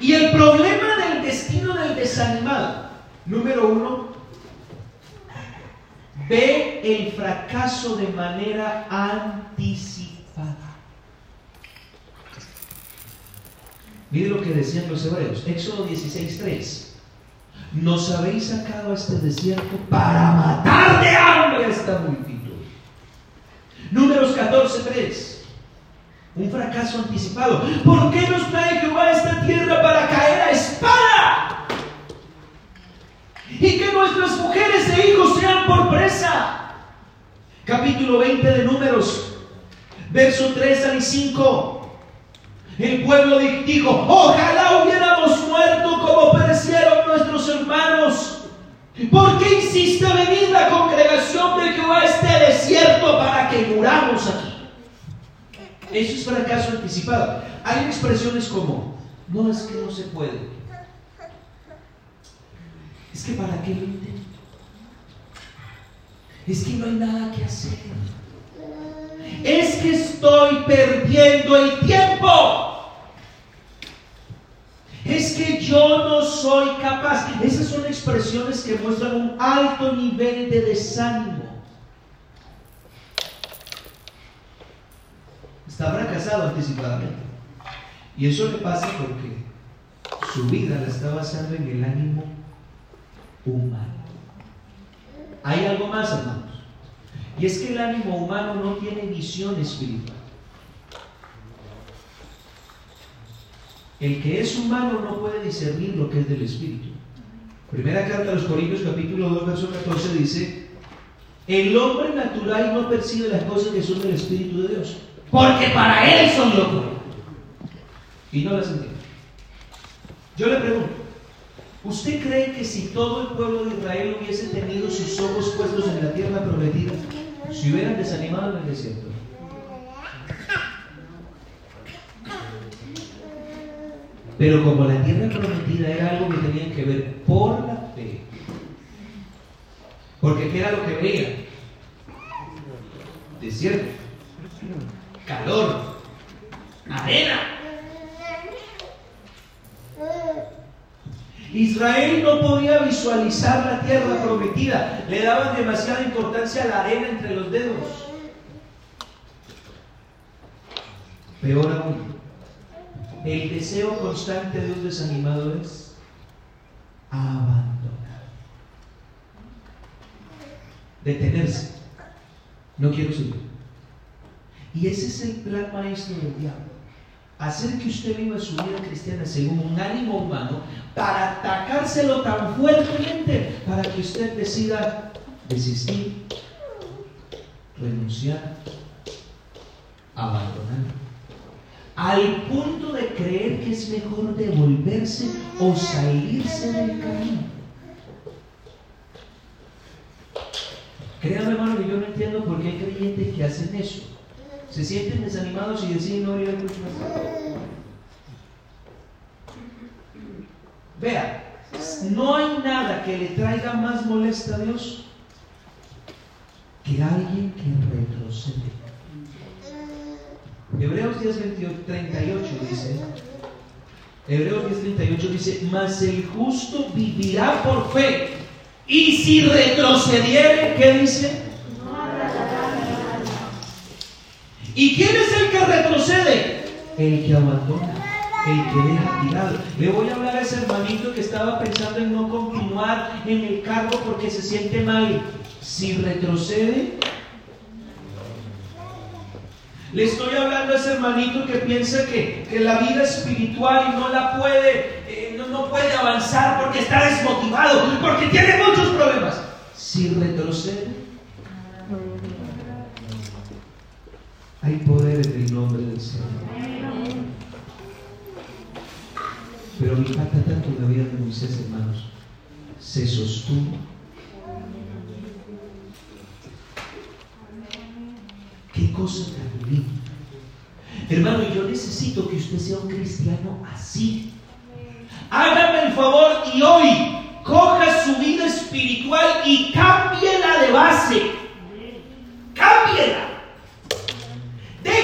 Y el problema del destino del desanimado, número uno, ve el fracaso de manera anticipada. Mire lo que decían los hebreos, Éxodo 16:3. Nos habéis sacado a este desierto para matar de hambre a esta multitud. Números 14:3. Un fracaso anticipado. ¿Por qué nos trae Jehová a esta tierra para caer a espada? Y que nuestras mujeres e hijos sean por presa. Capítulo 20 de Números, verso 3 al 5. El pueblo dijo, ojalá hubiéramos muerto como perecieron nuestros hermanos. ¿Por qué insiste venir la congregación de Jehová a este desierto para que muramos aquí? Eso es fracaso anticipado. Hay expresiones como, no es que no se puede. Es que para qué lo intento. Es que no hay nada que hacer. Es que estoy perdiendo el tiempo. Es que yo no soy capaz. Esas son expresiones que muestran un alto nivel de desánimo. Está fracasado anticipadamente. Y eso le pasa porque su vida la está basando en el ánimo humano. Hay algo más, hermanos. Y es que el ánimo humano no tiene visión espiritual. El que es humano no puede discernir lo que es del espíritu. Primera carta a los Corintios capítulo 2 verso 14 dice, el hombre natural no percibe las cosas que son del espíritu de Dios, porque para él son locura. Y no las entiende. Yo le pregunto, ¿usted cree que si todo el pueblo de Israel hubiese tenido sus ojos puestos en la tierra prometida, se hubieran desanimado en el desierto? Pero como la tierra prometida era algo que tenían que ver por la fe, porque ¿qué era lo que veían? Desierto, calor, arena. Israel no podía visualizar la tierra prometida, le daban demasiada importancia a la arena entre los dedos. Peor aún, el deseo constante de un desanimado es abandonar, detenerse. No quiero seguir. Y ese es el plan maestro del diablo. Hacer que usted viva su vida cristiana según un ánimo humano para atacárselo tan fuertemente para que usted decida desistir, renunciar, abandonar al punto de creer que es mejor devolverse o salirse del camino. Créame, hermano, que yo no entiendo por qué hay creyentes que hacen eso. Se sienten desanimados y deciden no ir a más. Vea, no hay nada que le traiga más molesta a Dios que alguien que retrocede. Hebreos 10, 38 dice, Hebreos 10, 38 dice, mas el justo vivirá por fe. Y si retrocediere, ¿qué dice? ¿Y quién es el que retrocede? El que abandona, el que deja tirado. Le voy a hablar a ese hermanito que estaba pensando en no continuar en el cargo porque se siente mal. Si retrocede, le estoy hablando a ese hermanito que piensa que, la vida espiritual no la puede, eh, no, no puede avanzar porque está desmotivado, porque tiene muchos problemas. Si retrocede, hay poder en el nombre del Señor. Pero me impacta tanto la vida de Moisés, hermanos. Se sostuvo. Qué cosa tan linda Hermano, yo necesito que usted sea un cristiano así. Hágame el favor y hoy coja su vida espiritual y cámbiela de base. Cámbiela.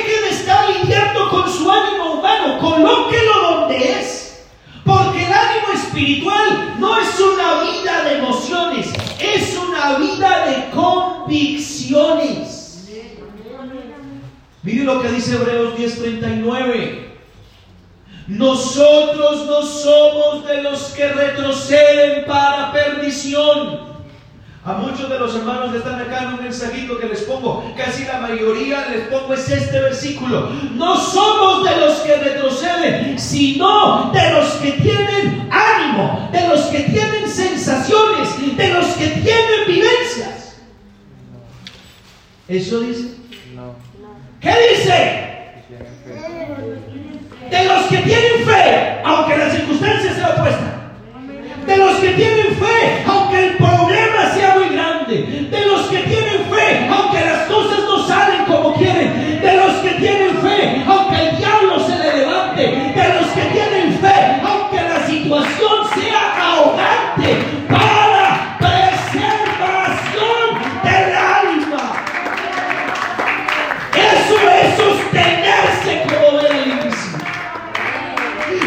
Deje de estar lidiando con su ánimo humano, colóquelo donde es. Porque el ánimo espiritual no es una vida de emociones, es una vida de convicciones. Mire lo que dice Hebreos 10:39. Nosotros no somos de los que retroceden para perdición. A muchos de los hermanos que están acá en un mensajito que les pongo, casi la mayoría les pongo es este versículo. No somos de los que retroceden, sino de los que tienen ánimo, de los que tienen sensaciones, de los que tienen vivencias. ¿Eso dice? No. ¿Qué dice? de los que tienen fe, aunque la circunstancia sea opuesta. De los que tienen fe, aunque el sea De los que tienen fe, aunque las cosas no salen como quieren. De los que tienen fe, aunque el diablo se le levante. De los que tienen fe, aunque la situación sea ahogante. Para preservación del alma. Eso es sostenerse como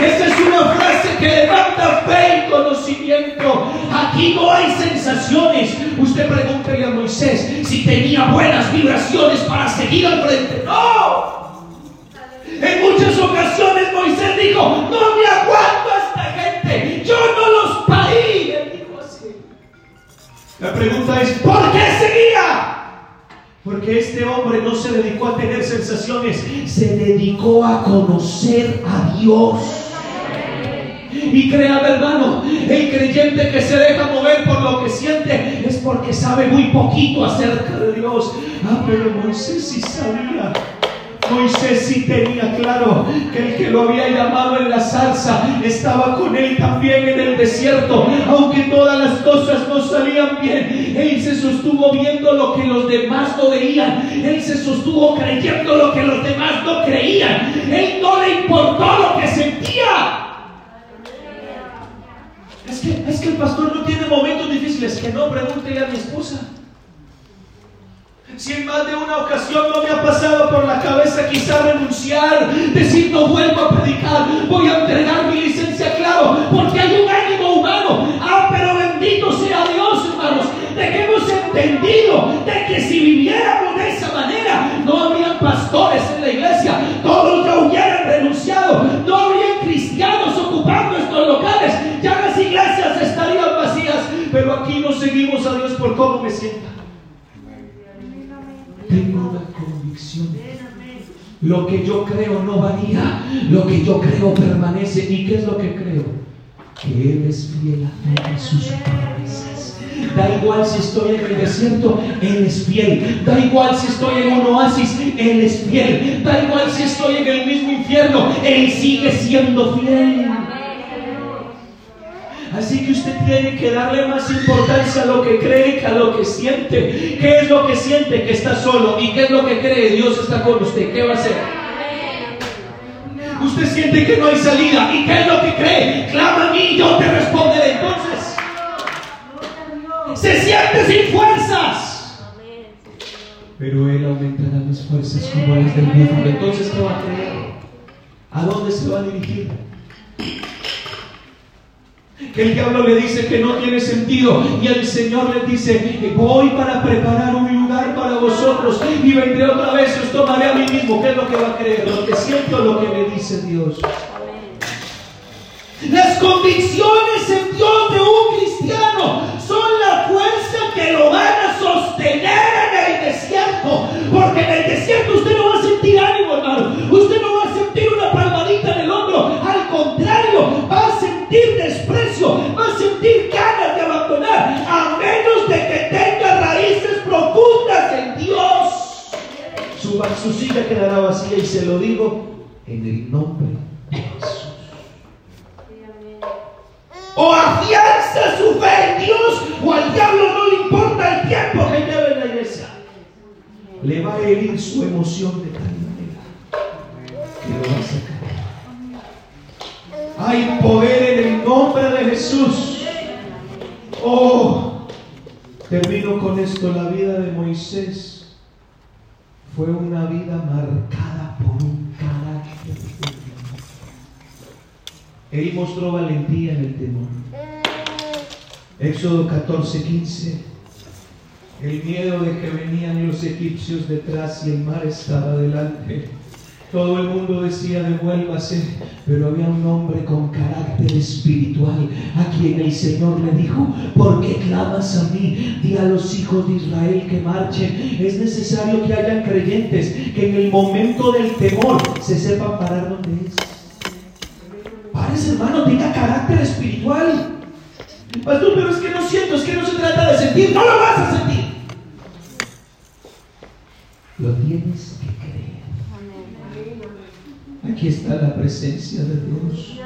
esa es una frase que levanta fe y conocimiento. No hay sensaciones. Usted pregúntele a Moisés si tenía buenas vibraciones para seguir al frente. No. En muchas ocasiones Moisés dijo, no me aguanto a esta gente. Yo no los parí. Él dijo así. La pregunta es, ¿por qué seguía? Porque este hombre no se dedicó a tener sensaciones, se dedicó a conocer a Dios. Y créame hermano, el creyente que se deja mover por lo que siente es porque sabe muy poquito acerca de Dios. Ah, pero Moisés sí sabía. Moisés sí tenía claro que el que lo había llamado en la salsa estaba con él también en el desierto, aunque todas las cosas no salían bien. Él se sostuvo viendo lo que los demás no veían. Él se sostuvo creyendo lo que los demás no creían. Él no le importó lo que sentía. Es que, el pastor no tiene momentos difíciles. Que no, pregúntele a mi esposa. Si en más de una ocasión no me ha pasado por la cabeza quizá renunciar, decir no vuelvo a predicar, voy a entregar mi licencia, claro, porque hay un ánimo humano. Ah, pero bendito sea Dios, hermanos, de que hemos entendido de que si viviéramos de esa manera, no habrían pastores en la iglesia, Lo que yo creo no varía, lo que yo creo permanece. ¿Y qué es lo que creo? Que Él es fiel a todas sus promesas. Da igual si estoy en el desierto, Él es fiel. Da igual si estoy en un oasis, Él es fiel. Da igual si estoy en el mismo infierno, Él sigue siendo fiel. Así que usted tiene que darle más importancia a lo que cree que a lo que siente. ¿Qué es lo que siente? Que está solo. ¿Y qué es lo que cree? Dios está con usted. ¿Qué va a hacer? Usted siente que no hay salida. ¿Y qué es lo que cree? Clama a mí y yo te responderé. Entonces, se siente sin fuerzas. Pero Él aumentará mis fuerzas como las del mundo. Entonces, ¿qué va a creer? ¿A dónde se va a dirigir? El diablo le dice que no tiene sentido y el Señor le dice, voy para preparar un lugar para vosotros y vendré otra vez os tomaré a mí mismo. ¿Qué es lo que va a creer? ¿Lo que siento lo que me dice Dios? Las convicciones en Dios de un cristiano son la fuerza que lo van a sostener en el desierto. Porque desierto usted no va a sentir ánimo, hermano. Usted no va a sentir una palmadita en el hombro. Al contrario, va a sentir desprecio, va a sentir ganas de abandonar, a menos de que tenga raíces profundas en Dios. Su, silla quedará vacía y se lo digo en el nombre de Jesús o afianza su fe en Dios o al diablo no le importa el tiempo que lleve en la iglesia. Le va a herir su emoción de tal manera que lo va a sacar. Hay poder en el nombre de Jesús. Oh, termino con esto. La vida de Moisés fue una vida marcada por un carácter. Él mostró valentía en el temor. Éxodo 14, 15. El miedo de que venían los egipcios detrás y el mar estaba delante. Todo el mundo decía devuélvase, pero había un hombre con carácter espiritual a quien el Señor le dijo, ¿por qué clamas a mí? Di a los hijos de Israel que marchen. Es necesario que hayan creyentes que en el momento del temor se sepan parar donde es. Pares hermano, tenga carácter espiritual. Pastor, pero es que no siento, es que no se trata de sentir, no lo vas a sentir. Lo tienes que creer. Aquí está la presencia de Dios.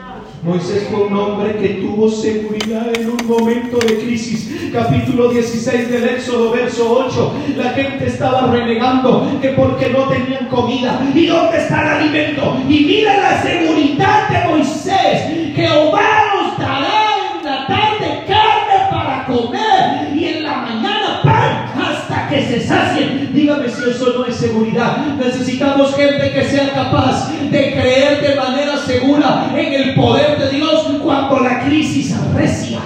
Moisés fue un hombre que tuvo seguridad en un momento de crisis. Capítulo 16 del Éxodo, verso 8. La gente estaba renegando que porque no tenían comida. ¿Y dónde está el alimento? Y mira la seguridad de Moisés. Jehová nos dará en la tarde carne para comer y en la mañana pan hasta que se sacien. Dígame si eso no es seguridad. Necesitamos gente que sea capaz de creer de manera segura en el poder de Dios cuando la crisis arrecia.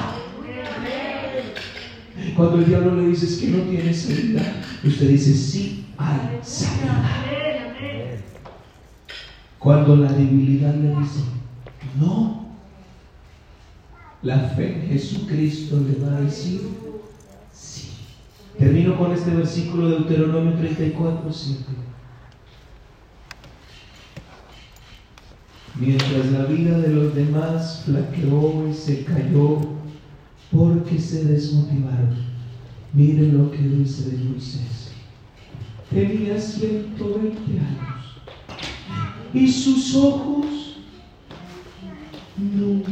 Cuando el diablo le dice que no tiene seguridad, usted dice sí hay salida. Cuando la debilidad le dice no, la fe en Jesucristo le va a decir. Termino con este versículo de Deuteronomio 34, 7. Mientras la vida de los demás flaqueó y se cayó porque se desmotivaron. Miren lo que dice de Moisés. Tenía 120 años y sus ojos nunca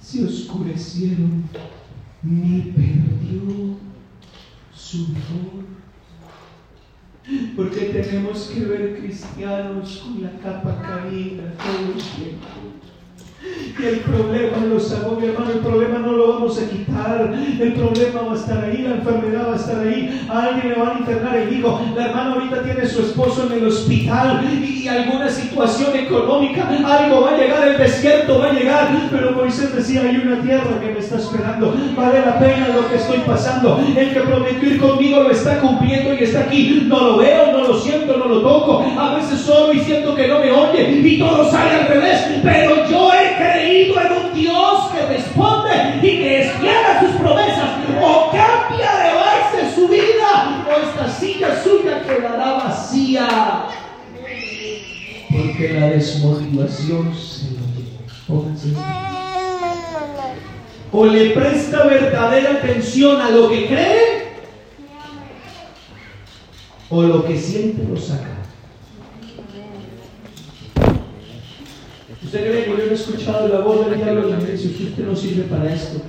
se oscurecieron ni perdió su vigor. Porque tenemos que ver cristianos con la capa caída todo el tiempo. Y el problema los agobia, hermano. El problema no lo vamos a quitar. El problema va a estar ahí, la enfermedad va a estar ahí. A alguien le van a internar el hijo. La hermana ahorita tiene su esposo en el hospital y alguna situación económica. Algo va a llegar, el desierto va a llegar. Pero Moisés decía: Hay una tierra que me está esperando. Vale la pena lo que estoy pasando. El que prometió ir conmigo lo está cumpliendo y está aquí. No lo veo, no lo siento, no lo toco. A veces solo y siento que no me oye y todo sale al revés. Pero yo he creído en un Dios que responde y que es sus promesas. O cambia de base su vida o esta silla suya quedará vacía. Porque la desmotivación se. O le presta verdadera atención a lo que cree o lo que siente lo saca. Usted cree que yo no he escuchado la voz del diablo en la iglesia, usted no sirve para esto.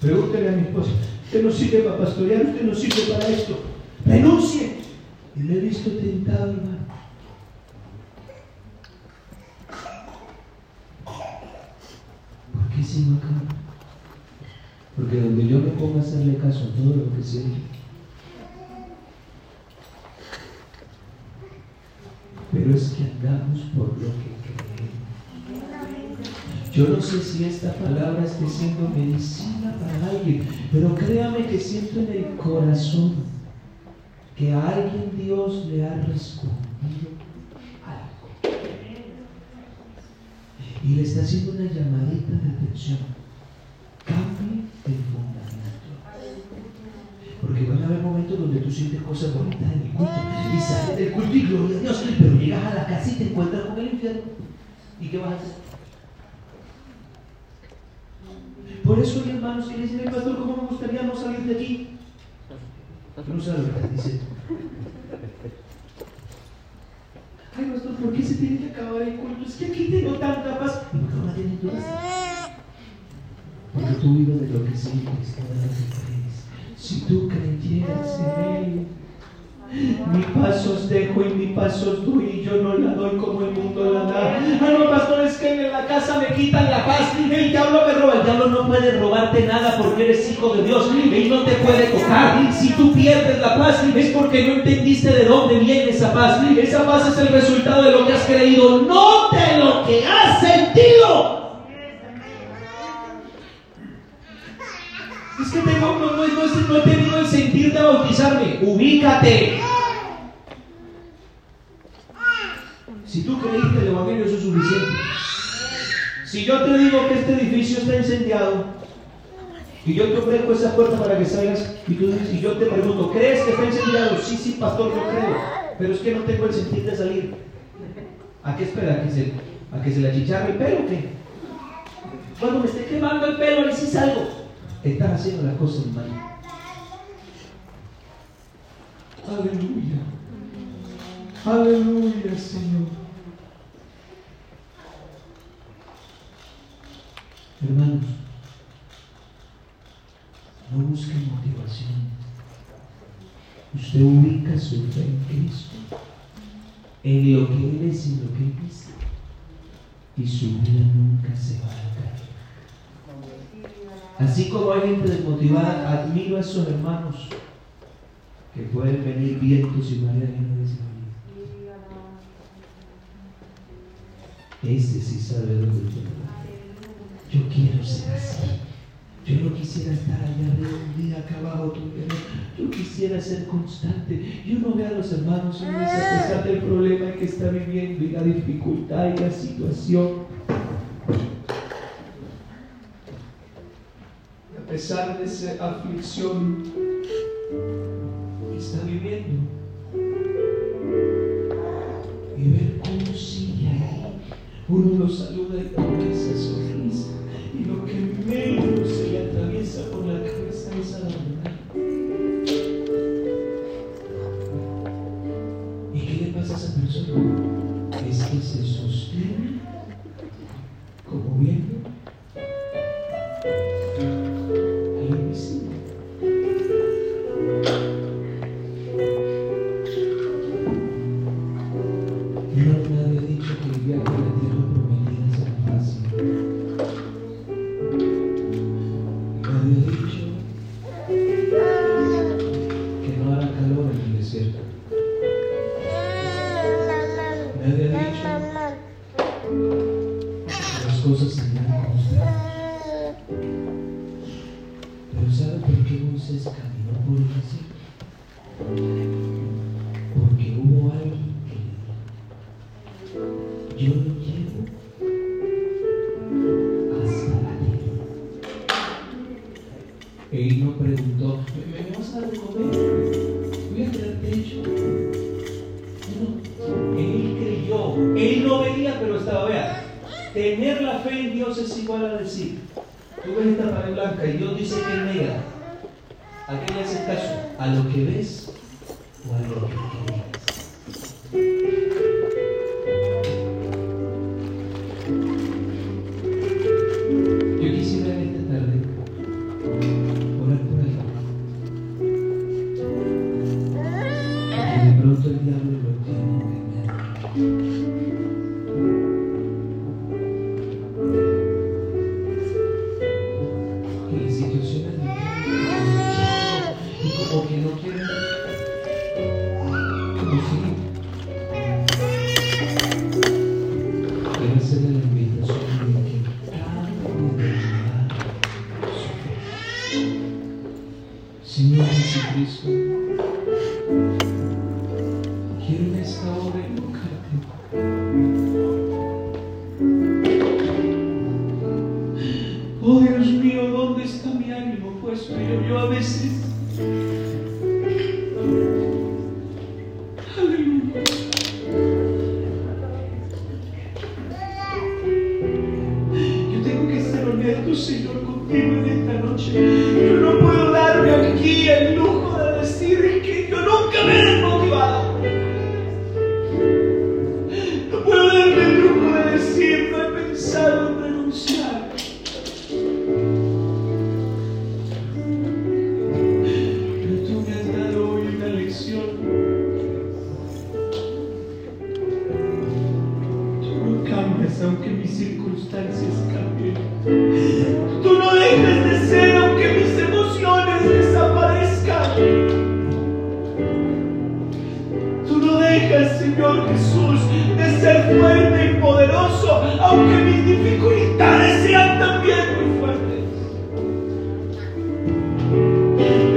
Pregúntele a mi esposa, usted no sirve para pastorear, usted no sirve para esto. Renuncie. Y le he visto tentado, hermano. ¿Por qué sigo acá? Porque donde yo me pongo a hacerle caso a todo lo que siento, pero es que andamos por lo que. Yo no sé si esta palabra esté siendo medicina para alguien, pero créame que siento en el corazón que a alguien Dios le ha respondido algo. Y le está haciendo una llamadita de atención. Cambie el fundamento. Porque van a haber momentos donde tú sientes cosas bonitas en el culto y sales del culto y gloria a Dios, pero llegas a la casa y te encuentras con el infierno. ¿Y qué vas a hacer? Por eso hay hermanos que le dicen, "Ay, pastor, ¿cómo me gustaría no salir de aquí? No sabe lo que diciendo. Ay, pastor, ¿por qué se tiene que acabar el culto? Es que aquí tengo tanta paz. ¿Y por qué no la? Porque tú vives de lo que sientes, no de lo que crees. Si tú creyeras en Él, Mi paso os dejo y mi paso os doy y yo no la doy como el mundo la da. Ah, no, pastor, es que en la casa me quitan la paz. El diablo me roba. El diablo no puede robarte nada porque eres hijo de Dios. Él no te puede tocar. Si tú pierdes la paz es porque no entendiste de dónde viene esa paz. Esa paz es el resultado de lo que has creído, no de lo que has sentido. Es que tengo, no, he tenido el sentir de bautizarme. Ubícate. Si tú creíste el Evangelio, eso es suficiente. Si yo te digo que este edificio está incendiado y yo te ofrezco esa puerta para que salgas y, tú, y yo te pregunto, ¿crees que está incendiado? Sí, sí, pastor, yo creo, pero es que no tengo el sentir de salir. ¿A qué espera? ¿A que se, a que se le achicharre el pelo o qué? Cuando me esté quemando el pelo, ahí sí salgo están haciendo las cosas mal. Aleluya. Aleluya, Señor. Hermanos, no busquen motivación. Usted ubica su fe en Cristo, en lo que Él es y lo que dice, y su vida nunca se va a caer. Así como hay gente desmotivada, admiro a esos hermanos que pueden venir vientos y mareas Ese sí sabe dónde está. Yo quiero ser así. Yo no quisiera estar allá arriba un día acá abajo. Yo quisiera ser constante. Yo no veo a los hermanos a pesar del problema que está viviendo y la dificultad y la situación. a de esa aflicción que está viviendo, y ver cómo sigue ahí, uno lo saluda y que no preguntó, ¿me, me vas a dar de comer? ¿Voy a tener techo? Él creyó. Él no veía, pero estaba, vea. Tener la fe en Dios es igual a decir, tú ves esta pared blanca y Dios dice que es negra. ¿A qué le haces caso? ¿A lo que ves o a lo que crees?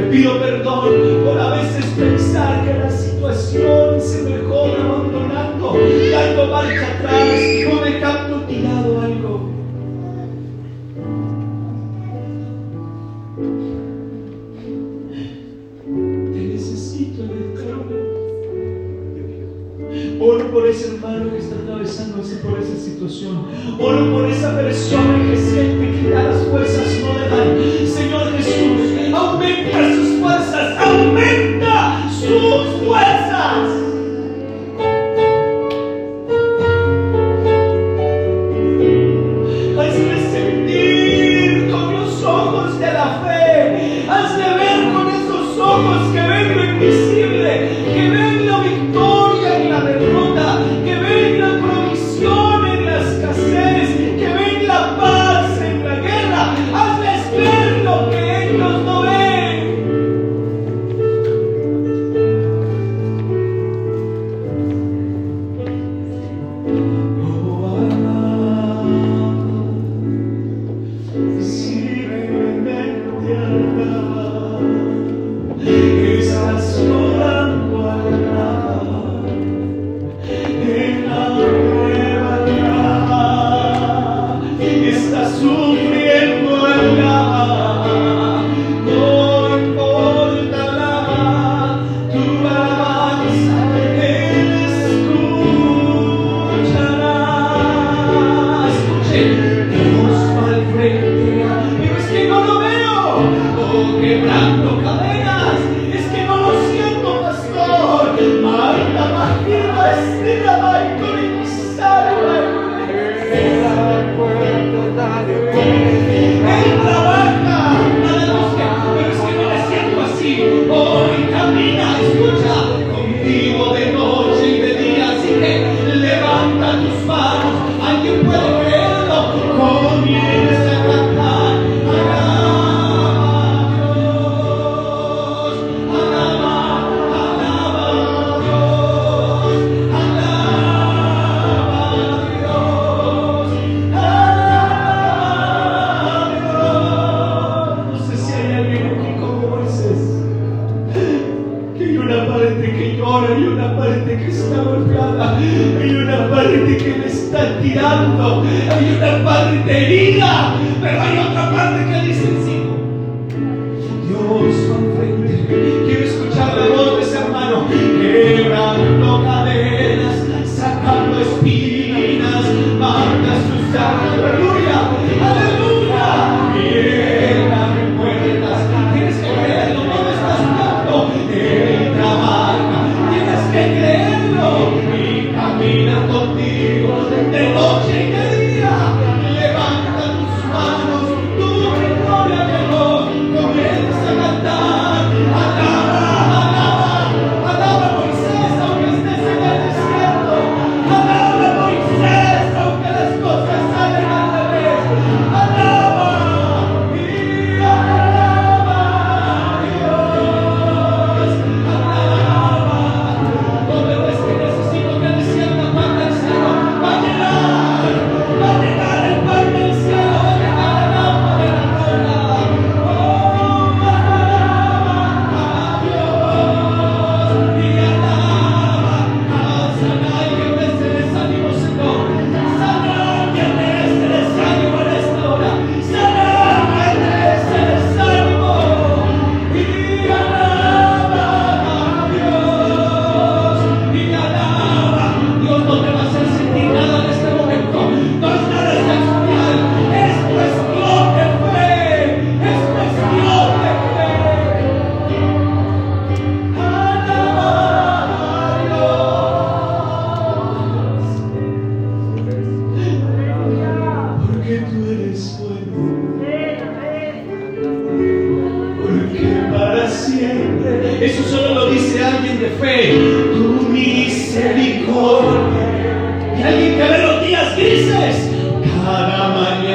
pido perdón por a veces pensar que la situación se mejora abandonando, dando marcha atrás o dejando tirado algo. Te necesito en el trono. Oro por ese hermano que está atravesándose por esa situación. Oro por esa persona que Eso solo lo dice alguien de fe. Tu misericordia. Y alguien que ve los días grises cada mañana.